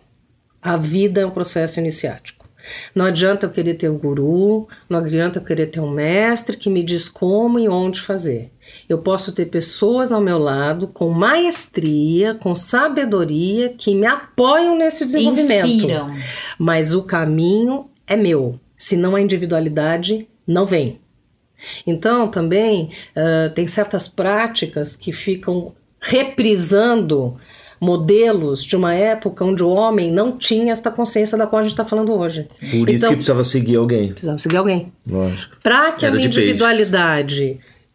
A vida é um processo iniciático. Não adianta eu querer ter um guru, não adianta eu querer ter um mestre que me diz como e onde fazer. Eu posso ter pessoas ao meu lado com maestria, com sabedoria, que me apoiam nesse desenvolvimento. Inspiram. Mas o caminho é meu. Senão a individualidade não vem. Então, também ah, tem certas práticas que ficam reprisando modelos de uma época onde o homem não tinha esta consciência da qual a gente está falando hoje. Por isso Então- que precisava seguir alguém. Precisava seguir alguém. Lógico. Para que a Era minha de peixes.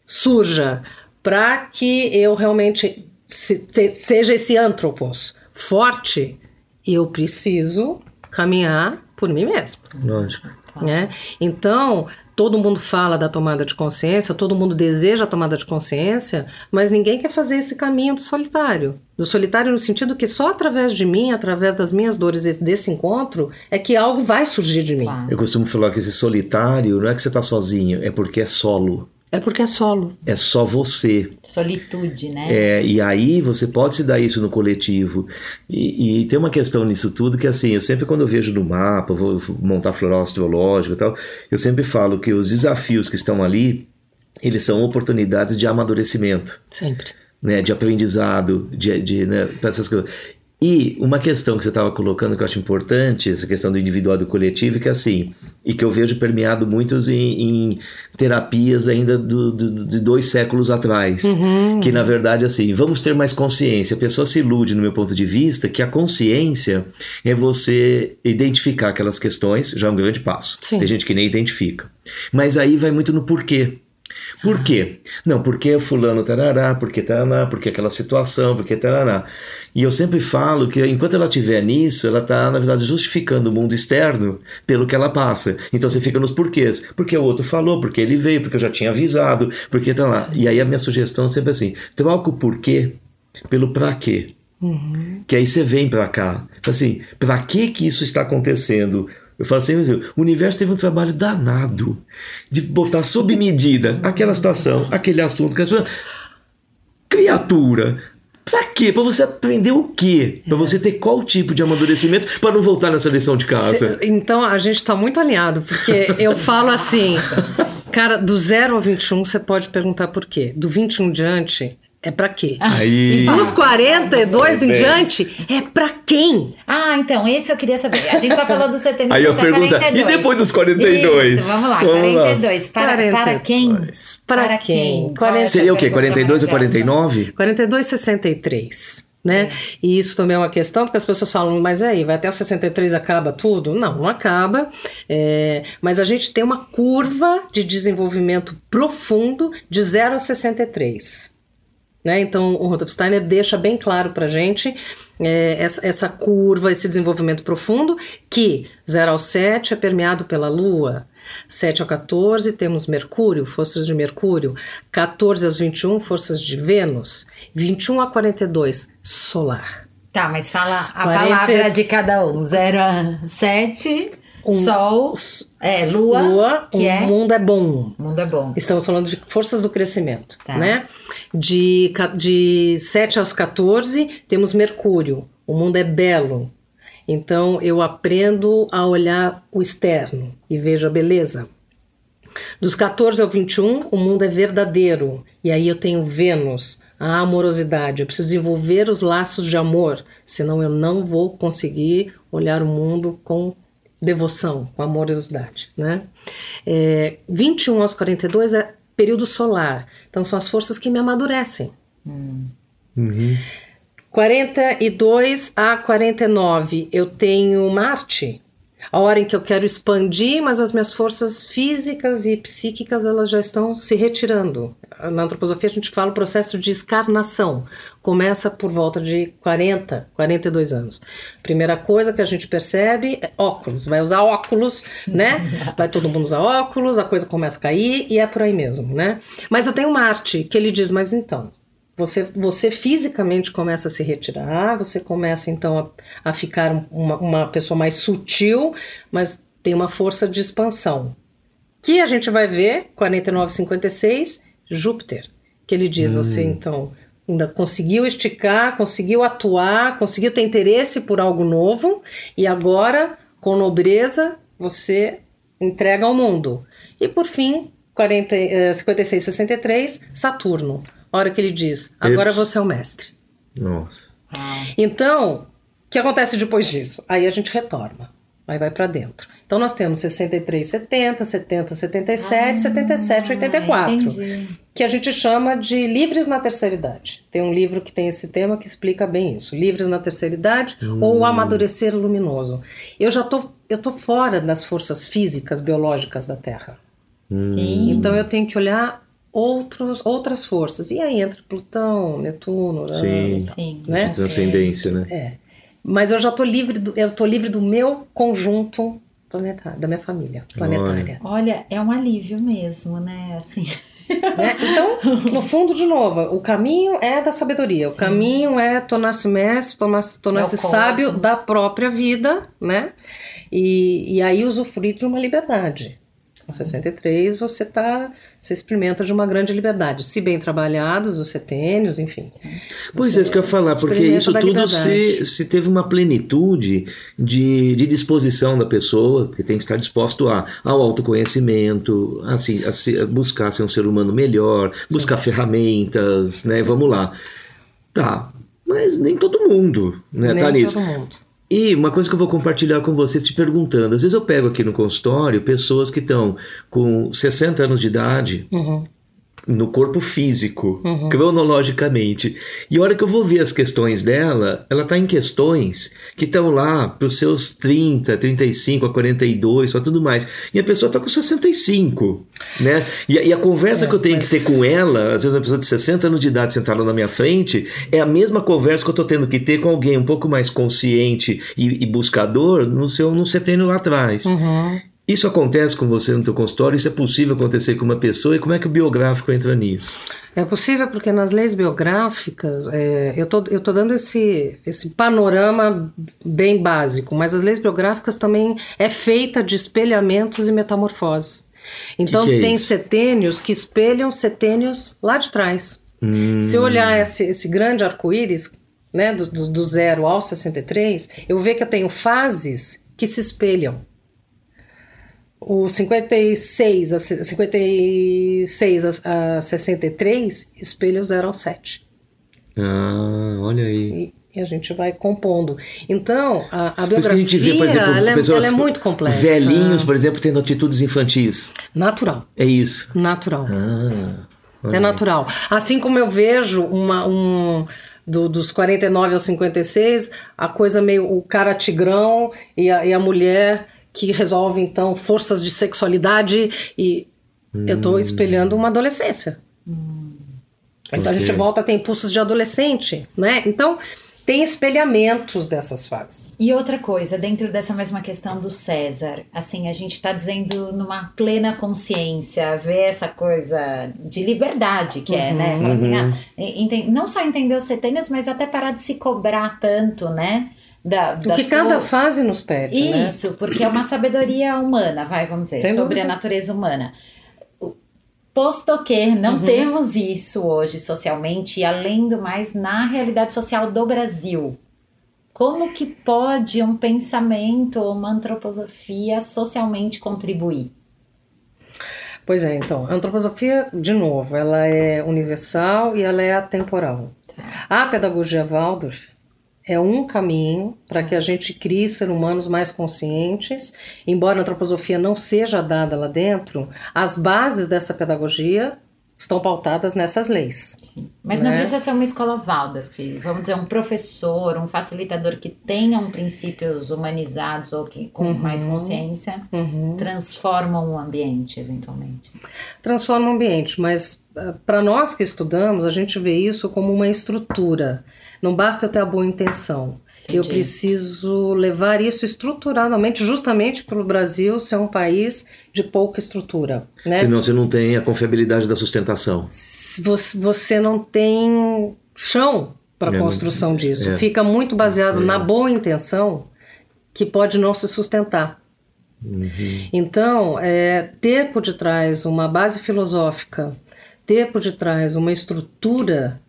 Surja, para que eu realmente se- te- seja esse antropos forte, eu preciso caminhar por mim mesmo. Lógico. Né? Então, todo mundo fala da tomada de consciência, todo mundo deseja a tomada de consciência, mas ninguém quer fazer esse caminho do solitário. Do solitário no sentido que só através de mim, através das minhas dores desse encontro, é que algo vai surgir de mim. Eu costumo falar que esse solitário não é que você tá sozinho, é porque é solo. É porque é solo. É só você. Solitude, né? É, e aí você pode se dar isso no coletivo. E, e, tem uma questão nisso tudo que, assim, eu sempre quando eu vejo no mapa, vou montar floral astrológico e tal, eu sempre falo que os desafios que estão ali, eles são oportunidades de amadurecimento. Sempre. Né, de aprendizado, de, de né, essas coisas. E uma questão que você estava colocando que eu acho importante, essa questão do individual e do coletivo, que é assim, e que eu vejo permeado muitos em, em terapias ainda do, do, de dois séculos atrás. Uhum. Que na verdade, assim, vamos ter mais consciência. A pessoa se ilude, no meu ponto de vista, que a consciência é você identificar aquelas questões, já é um grande passo. Sim. Tem gente que nem identifica. Mas aí vai muito no porquê. Por quê? Não, porque fulano tarará, porque tarará, porque aquela situação, porque tarará. E eu sempre falo que enquanto ela estiver nisso, ela está, na verdade, justificando o mundo externo pelo que ela passa. Então você fica nos porquês. Porque o outro falou, porque ele veio, porque eu já tinha avisado, porque tá lá. E aí a minha sugestão é sempre assim: troca o porquê pelo pra quê. Uhum. Que aí você vem para cá. Assim, para que que isso está acontecendo? Eu falo assim, o universo teve um trabalho danado de botar sob medida aquela situação, aquele assunto, que pessoa... criatura. Pra quê? Pra você aprender o quê? Pra você ter qual tipo de amadurecimento para não voltar nessa lição de casa? Cê, então a gente tá muito alinhado, porque [laughs] eu falo assim, cara, do 0 ao 21 você pode perguntar por quê. Do 21 diante, é para quê? Aí... E dos 42 em diante, é para quem? Ah, então, esse eu queria saber. A gente só falou do 72 Aí eu pergunto, e depois dos 42? Isso, vamos lá, vamos 42. Lá. Para, 42. para quem? Para, para quem? 40... Seria o quê? 42 ou 49? 42, 63 né? É. E isso também é uma questão, porque as pessoas falam, mas aí, vai até os 63 acaba tudo? Não, não acaba. É, mas a gente tem uma curva de desenvolvimento profundo de 0 a 63. Né? Então, o Rudolf Steiner deixa bem claro para a gente é, essa, essa, curva, esse desenvolvimento profundo, que 0 ao 7 é permeado pela Lua, 7 ao 14 temos Mercúrio, forças de Mercúrio, 14 aos 21, forças de Vênus, 21 a 42, solar. Tá, mas fala a 40... palavra de cada um. 0 a 7, um, Sol, é, Lua, Lua que o é... mundo é bom. O mundo é bom. Estamos falando de forças do crescimento, tá. né? De, de 7 aos 14, temos Mercúrio. O mundo é belo. Então, eu aprendo a olhar o externo e vejo a beleza. Dos 14 ao 21, o mundo é verdadeiro. E aí eu tenho Vênus, a amorosidade. Eu preciso desenvolver os laços de amor, senão eu não vou conseguir olhar o mundo com devoção, com amorosidade. Né? É, 21 aos 42 é período solar, então são as forças que me amadurecem. Hum. Uhum. 42 a 49 eu tenho Marte, a hora em que eu quero expandir, mas as minhas forças físicas e psíquicas elas já estão se retirando. Na antroposofia a gente fala o processo de escarnação. Começa por volta de 40, 42 anos. Primeira coisa que a gente percebe é óculos. Vai usar óculos, né? [laughs] Vai todo mundo usar óculos, a coisa começa a cair e é por aí mesmo, né? Mas eu tenho Marte que ele diz, mas então, você, você fisicamente começa a se retirar, você começa então a, a ficar uma, uma pessoa mais sutil, mas tem uma força de expansão. Que a gente vai ver, 4956, Júpiter, que ele diz, hum. você então ainda conseguiu esticar, conseguiu atuar, conseguiu ter interesse por algo novo e agora, com nobreza, você entrega ao mundo. E por fim, 40, 56, 63, Saturno a hora que ele diz: agora Eps. você é o mestre. Nossa. Então, o que acontece depois disso? Aí a gente retorna. Aí vai para dentro. Então nós temos 63, 70, 70, 77, ah, 77, 84. Entendi. Que a gente chama de livres na terceira idade. Tem um livro que tem esse tema que explica bem isso. Livres na terceira idade hum. ou amadurecer luminoso. Eu já tô, eu tô fora das forças físicas, biológicas da Terra. Sim. Então eu tenho que olhar outros, outras forças. E aí entra Plutão, Netuno, Sim, né? Sim. né? Transcendência, né? É. Mas eu já tô livre do, eu tô livre do meu conjunto planetário, da minha família planetária. Olha, é um alívio mesmo, né? Assim. Né? Então, [laughs] no fundo, de novo, o caminho é da sabedoria, Sim. o caminho é tornar-se mestre, tornar-se tornar é sábio da própria vida, né? E, e aí usufruir de uma liberdade. Com 63 você tá, você experimenta de uma grande liberdade, se bem trabalhados, os setênios, enfim. Pois é, isso que eu ia falar, porque isso tudo se, se teve uma plenitude de, de disposição da pessoa, que tem que estar disposto a, ao autoconhecimento, assim, a, se, a buscar ser um ser humano melhor, buscar Sim. ferramentas, né? Vamos lá. Tá, mas nem todo mundo, né, nem tá nisso. Todo mundo. E uma coisa que eu vou compartilhar com vocês te perguntando: às vezes eu pego aqui no consultório pessoas que estão com 60 anos de idade. Uhum no corpo físico, uhum. cronologicamente. E a hora que eu vou ver as questões dela, ela está em questões que estão lá para os seus 30, 35 a 42, só tudo mais. E a pessoa está com 65, né? E, e a conversa é, que eu tenho mas... que ter com ela, às vezes uma pessoa de 60 anos de idade sentada na minha frente, é a mesma conversa que eu estou tendo que ter com alguém um pouco mais consciente e, e buscador no seu no setênio lá atrás. Uhum. Isso acontece com você no teu consultório? Isso é possível acontecer com uma pessoa? E como é que o biográfico entra nisso? É possível porque nas leis biográficas, é, eu tô, estou dando esse, esse panorama bem básico, mas as leis biográficas também é feita de espelhamentos e metamorfoses. Então que que é tem isso? setênios que espelham setênios lá de trás. Hum. Se eu olhar esse, esse grande arco-íris, né, do, do, do zero ao 63, eu vejo que eu tenho fases que se espelham o 56 a 56 a, a 63 espelha o 0 ao 7. Ah, olha aí. E, e a gente vai compondo. Então, a, a biografia, a gente vê, por exemplo, ela, é, pessoa, ela é muito complexa. Velhinhos, por exemplo, tendo atitudes infantis. Natural. É isso. Natural. Ah, é natural. Assim como eu vejo uma, um, do, dos 49 aos 56, a coisa meio o cara tigrão e a, e a mulher que resolve então forças de sexualidade e hum. eu estou espelhando uma adolescência. Hum. Então okay. a gente volta a ter impulsos de adolescente, né? Então tem espelhamentos dessas fases. E outra coisa, dentro dessa mesma questão do César, assim, a gente está dizendo numa plena consciência, ver essa coisa de liberdade que uhum. é, né? Fala assim, uhum. ah, não só entender os setênios, mas até parar de se cobrar tanto, né? Da, o que cada fase nos pede. Né? Isso, né? porque é uma sabedoria humana, vai, vamos dizer, Sem sobre dúvida. a natureza humana. Posto que não uhum. temos isso hoje socialmente, e além do mais, na realidade social do Brasil. Como que pode um pensamento ou uma antroposofia socialmente contribuir? Pois é, então, a antroposofia, de novo, ela é universal e ela é atemporal. Tá. A pedagogia Waldorf, é um caminho para que a gente crie seres humanos mais conscientes. Embora a antroposofia não seja dada lá dentro, as bases dessa pedagogia estão pautadas nessas leis. Mas né? não precisa ser uma escola Waldorf, vamos dizer, um professor, um facilitador que tenham princípios humanizados ou que com uhum. mais consciência uhum. transformam o ambiente, eventualmente. Transforma o ambiente, mas ah, para nós que estudamos, a gente vê isso como uma estrutura. Não basta eu ter a boa intenção. Entendi. Eu preciso levar isso estruturalmente, justamente para o Brasil ser um país de pouca estrutura. Né? Senão você não tem a confiabilidade da sustentação. Você não tem chão para a é, construção disso. É. Fica muito baseado é. na boa intenção que pode não se sustentar. Uhum. Então, é, ter por detrás uma base filosófica, ter por detrás uma estrutura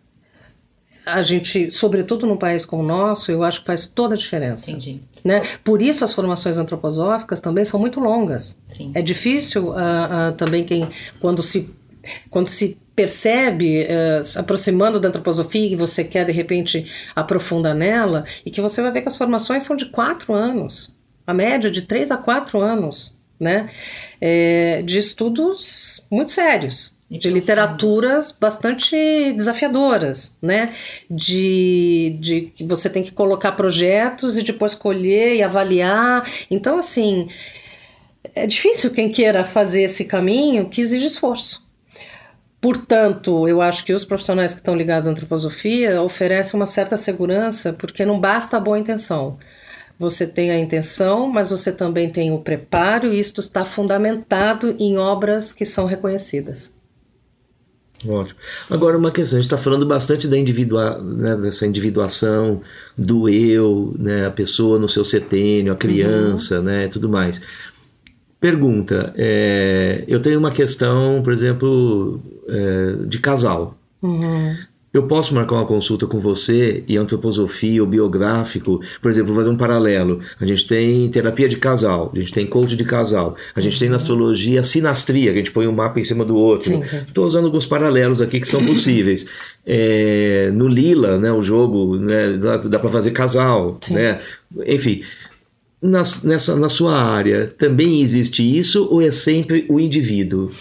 a gente, sobretudo num país como o nosso, eu acho que faz toda a diferença. Entendi. Né? Por isso as formações antroposóficas também são muito longas. Sim. É difícil uh, uh, também quem, quando se, quando se percebe uh, se aproximando da antroposofia e você quer de repente aprofundar nela e que você vai ver que as formações são de quatro anos, a média de três a quatro anos, né? É, de estudos muito sérios de literaturas bastante desafiadoras, né? De, de que você tem que colocar projetos e depois colher e avaliar. Então, assim, é difícil quem queira fazer esse caminho que exige esforço. Portanto, eu acho que os profissionais que estão ligados à antroposofia oferecem uma certa segurança, porque não basta a boa intenção. Você tem a intenção, mas você também tem o preparo, e isto está fundamentado em obras que são reconhecidas. Ótimo. Sim. Agora, uma questão: a gente está falando bastante da individua, né, dessa individuação do eu, né, a pessoa no seu setênio, a criança, uhum. né, tudo mais. Pergunta: é, eu tenho uma questão, por exemplo, é, de casal. Uhum. Eu posso marcar uma consulta com você e antroposofia ou biográfico, por exemplo, fazer um paralelo. A gente tem terapia de casal, a gente tem coach de casal, a gente tem na astrologia sinastria, que a gente põe um mapa em cima do outro. Estou usando alguns paralelos aqui que são possíveis. [laughs] É, no Lila, né, o jogo, né, dá, dá para fazer casal, Sim. né? Enfim, na, nessa, na sua área também existe isso ou é sempre o indivíduo?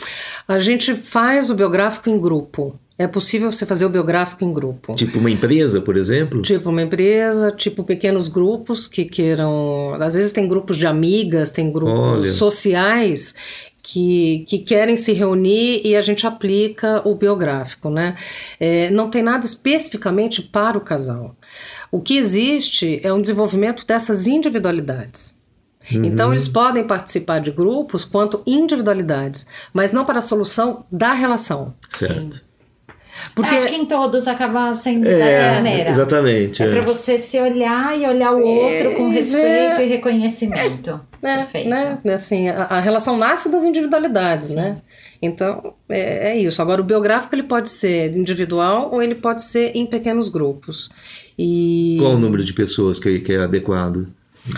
A gente faz o biográfico em grupo. É possível você fazer o biográfico em grupo. Tipo uma empresa, por exemplo? Tipo uma empresa, tipo pequenos grupos que queiram. Às vezes tem grupos de amigas, tem grupos Olha. sociais que, que querem se reunir e a gente aplica o biográfico, né? É, não tem nada especificamente para o casal. O que existe é um desenvolvimento dessas individualidades. Então, eles podem participar de grupos quanto individualidades, mas não para a solução da relação. Certo. Porque Acho que em todos acaba sendo dessa maneira. exatamente. É é. pra você se olhar e olhar o outro com É, respeito é. e reconhecimento. É, Perfeito. né? Assim, a, a relação nasce das individualidades, né? Então, é, é isso. Agora, o biográfico ele pode ser individual ou ele pode ser em pequenos grupos. E Qual o número de pessoas que, que é adequado?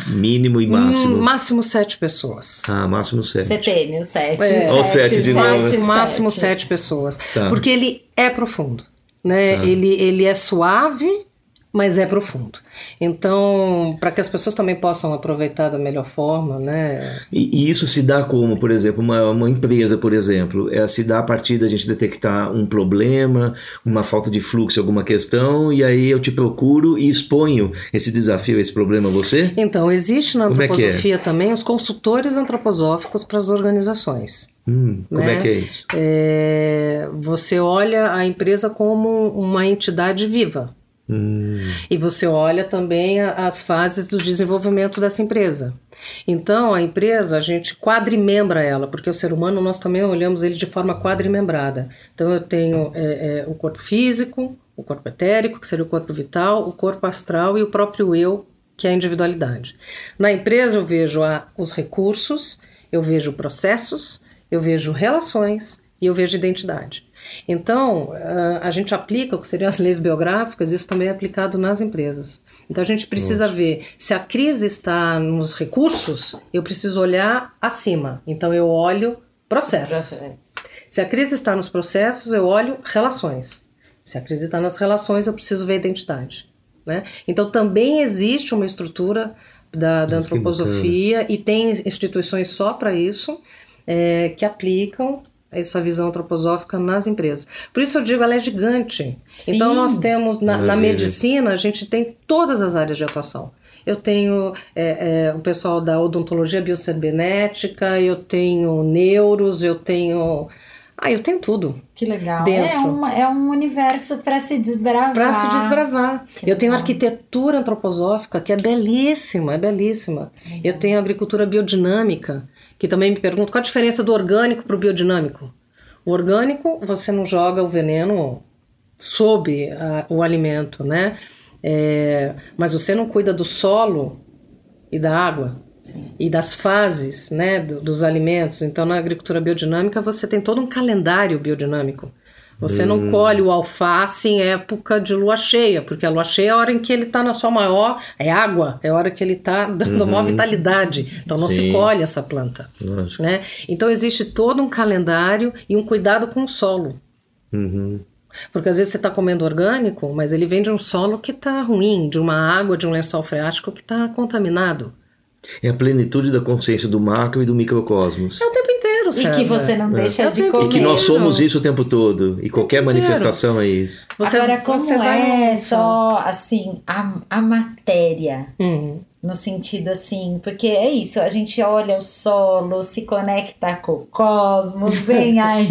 Mínimo e máximo? Hum, máximo sete pessoas. Ah, máximo sete. Setênio, sete. É. Ó o sete de novo, né? Máximo, máximo sete pessoas. Tá. Porque ele é profundo. Né? Ele, ele é suave, mas é profundo. Então, para que as pessoas também possam aproveitar da melhor forma, né? E, e isso se dá como, por exemplo, uma, uma empresa, por exemplo, é, se dá a partir da gente detectar um problema, uma falta de fluxo, alguma questão, e aí eu te procuro e exponho esse desafio, esse problema a você? Então, existe na Como é que é? antroposofia também os consultores antroposóficos para as organizações. Hum, como Né? é que é isso? É, você olha a empresa como uma entidade viva. Hum, E você olha também as fases do desenvolvimento dessa empresa. Então, a empresa, a gente quadrimembra ela, porque o ser humano nós também olhamos ele de forma quadrimembrada. Então, eu tenho é, é, o corpo físico, o corpo etérico, que seria o corpo vital, o corpo astral e o próprio eu, que é a individualidade. Na empresa, eu vejo a- os recursos, eu vejo processos, eu vejo relações e eu vejo identidade. Então, ah, a gente aplica o que seriam as leis biográficas, isso também é aplicado nas empresas. Então, a gente precisa ver se a crise está nos recursos, eu preciso olhar acima. Então, eu olho processos. Se a crise está nos processos, eu olho relações. Se a crise está nas relações, eu preciso ver identidade. Né? Então, também existe uma estrutura da, da Nossa, antroposofia e tem instituições só para isso é, que aplicam essa visão antroposófica nas empresas. Por isso eu digo, ela é gigante. Sim. Então nós temos na, na Maravilha. medicina a gente tem todas as áreas de atuação. Eu tenho é, é, o pessoal da odontologia biocibernética, eu tenho neuros, eu tenho. Ah, eu tenho tudo Que legal. Dentro. É, uma, é um universo para se desbravar. para se desbravar. Que Eu tenho legal. arquitetura antroposófica, que é belíssima, é belíssima. Eu tenho agricultura biodinâmica, que também me pergunto qual a diferença do orgânico para o biodinâmico. O orgânico, você não joga o veneno sob a- o alimento, né? É, mas você não cuida do solo e da água e das fases né, do- dos alimentos. Então, na agricultura biodinâmica, você tem todo um calendário biodinâmico. Você não colhe o alface em época de lua cheia, porque a lua cheia é a hora em que ele está na sua maior. É água, é a hora que ele está dando maior vitalidade. Então, não se Sim. colhe essa planta. lógico. Né? Então, existe todo um calendário e um cuidado com o solo. Uhum. Porque às vezes você está comendo orgânico, mas ele vem de um solo que está ruim, de uma água, de um lençol freático que está contaminado. É a plenitude da consciência do macro e do microcosmos. É o tempo inteiro, E César. que você não deixa Eu de comer. E que nós somos isso o tempo todo. E qualquer manifestação é isso. Você, Agora, como você é vai... só, assim, a, a matéria, Hum. no sentido assim, porque é isso, a gente olha o solo, se conecta com o cosmos, vem a [laughs]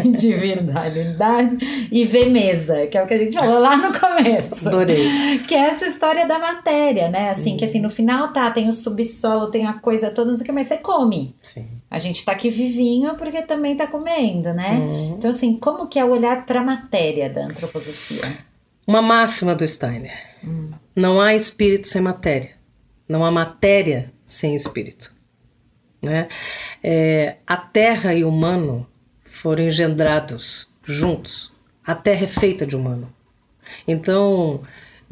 individualidade e vê mesa, que é o que a gente falou lá no começo. Adorei. Que é essa história da matéria, né? Assim, que assim, no final tá, tem o subsolo, tem a coisa toda, não sei o que, mas você come. Sim. A gente tá aqui vivinho porque também tá comendo, né? Uhum. Então, assim, como que é o olhar pra matéria da antroposofia? Uma máxima do Steiner. Não há espírito sem matéria. Não há matéria sem espírito. Né? É, a terra e o humano foram engendrados juntos. A terra é feita de humano. Então,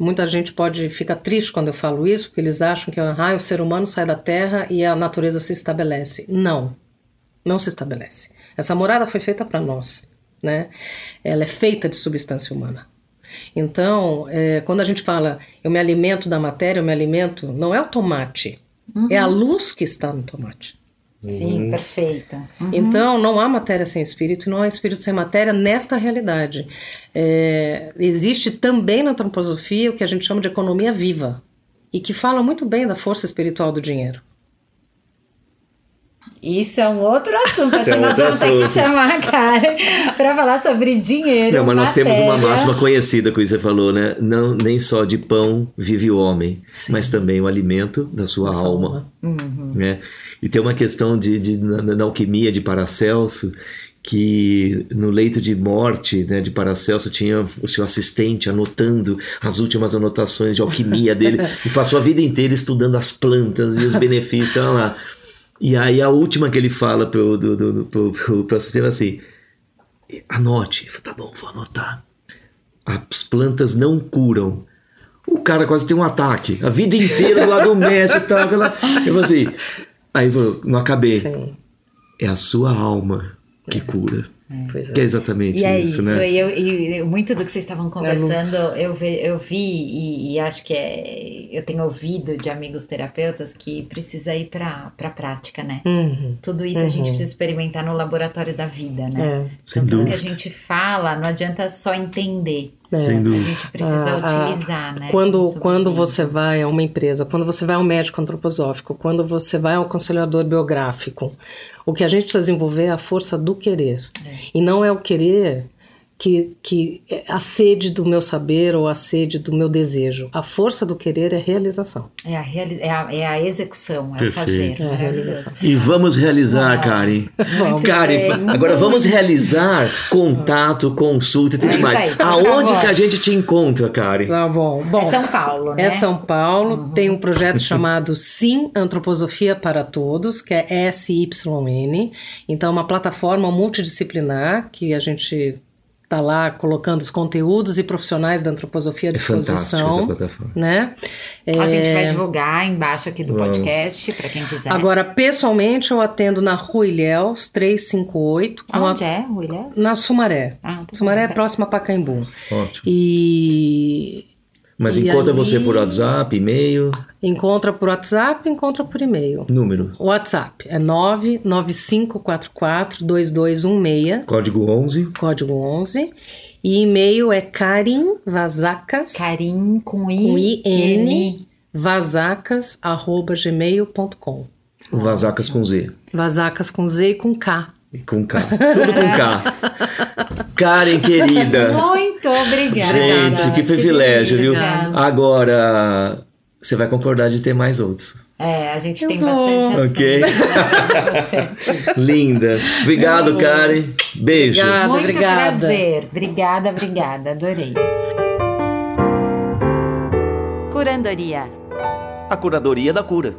muita gente pode ficar triste quando eu falo isso, porque eles acham que ah, o ser humano sai da terra e a natureza se estabelece. Não, não se estabelece. Essa morada foi feita para nós. Né? Ela é feita de substância humana. Então, é, quando a gente fala eu me alimento da matéria, eu me alimento, não é o tomate, uhum. é a luz que está no tomate. Sim, uhum. perfeita. Uhum. Então, não há matéria sem espírito, não há espírito sem matéria nesta realidade. É, existe também na antroposofia o que a gente chama de economia viva, e que fala muito bem da força espiritual do dinheiro. Isso é um outro assunto. Acho que é nós vamos ter que chamar a Karen para falar sobre dinheiro. Não, mas nós temos uma máxima conhecida que você falou, né? Não, nem só de pão vive o homem, Sim. mas também o alimento da sua Nossa alma. alma. Uhum. Né? E tem uma questão de, de na, na, alquimia de Paracelso que no leito de morte né, de Paracelso tinha o seu assistente anotando as últimas anotações de alquimia dele [laughs] e passou a vida inteira estudando as plantas e os benefícios. Então, lá. E aí a última que ele fala pro, do, do, pro, pro, pro assistente é assim, anote. Eu tá bom, vou anotar. As plantas não curam. O cara quase tem um ataque. A vida inteira do lado do mestre e tal. Eu falei assim, Aí não acabei. Sim. É a sua alma que cura. É. Que é exatamente e é isso, né? E, eu, e muito do que vocês estavam conversando, eu vi, eu vi e, e, acho que é, eu tenho ouvido de amigos terapeutas que precisa ir para a prática, né? Uhum. Tudo isso uhum. a gente uhum. precisa experimentar no laboratório da vida, né? É. Então, tudo que a gente fala, não adianta só entender. É. Sem dúvida. A gente precisa ah, utilizar, né? Quando, quando você vai a uma empresa, quando você vai ao médico antroposófico, quando você vai ao aconselhador biográfico, o que a gente precisa desenvolver é a força do querer. É. E não é o querer que, que é a sede do meu saber ou a sede do meu desejo. A força do querer é realização. É a, reali é a, é a execução, é Perfeito. fazer. É a realização. E vamos realizar, Karen. Vamos. Karen, agora vamos realizar contato, consulta e tudo é mais. Aí, Aonde que a gente te encontra, Karen? Tá bom. bom é São Paulo, né? É São Paulo. Uhum. Tem um projeto chamado Sim Antroposofia para Todos, que é SYN. Então, é uma plataforma multidisciplinar que a gente está lá colocando os conteúdos e profissionais da antroposofia à é disposição. É né? É... A gente vai divulgar embaixo aqui do podcast para quem quiser. Agora, pessoalmente, eu atendo na Rua Ilhéus 358. Onde a... é Rua Ilhéus? Na Sumaré. Ah, tá Sumaré é próxima a Pacaembu. Ótimo. E mas e encontra ali, você por WhatsApp, e-mail? Encontra por WhatsApp, encontra por e-mail. Número? O WhatsApp é 995442216. Código 11. Código 11. E e-mail é Karim Vazacas. Karim com I, com I N, Vazacas arroba gmail.com. Vazacas com Z. Vazacas com Z e com K. E com K. Tudo com K. [laughs] Karen, querida. [laughs] Muito obrigada. Gente, que privilégio, que viu? Agora, você vai concordar de ter mais outros. É, a gente Eu tem vou. bastante assunto. Ok. [laughs] [laughs] Linda. Obrigado, Karen. Beijo. Obrigada, Muito obrigada. prazer. Obrigada, obrigada. Adorei. Curandoria. A curadoria da cura.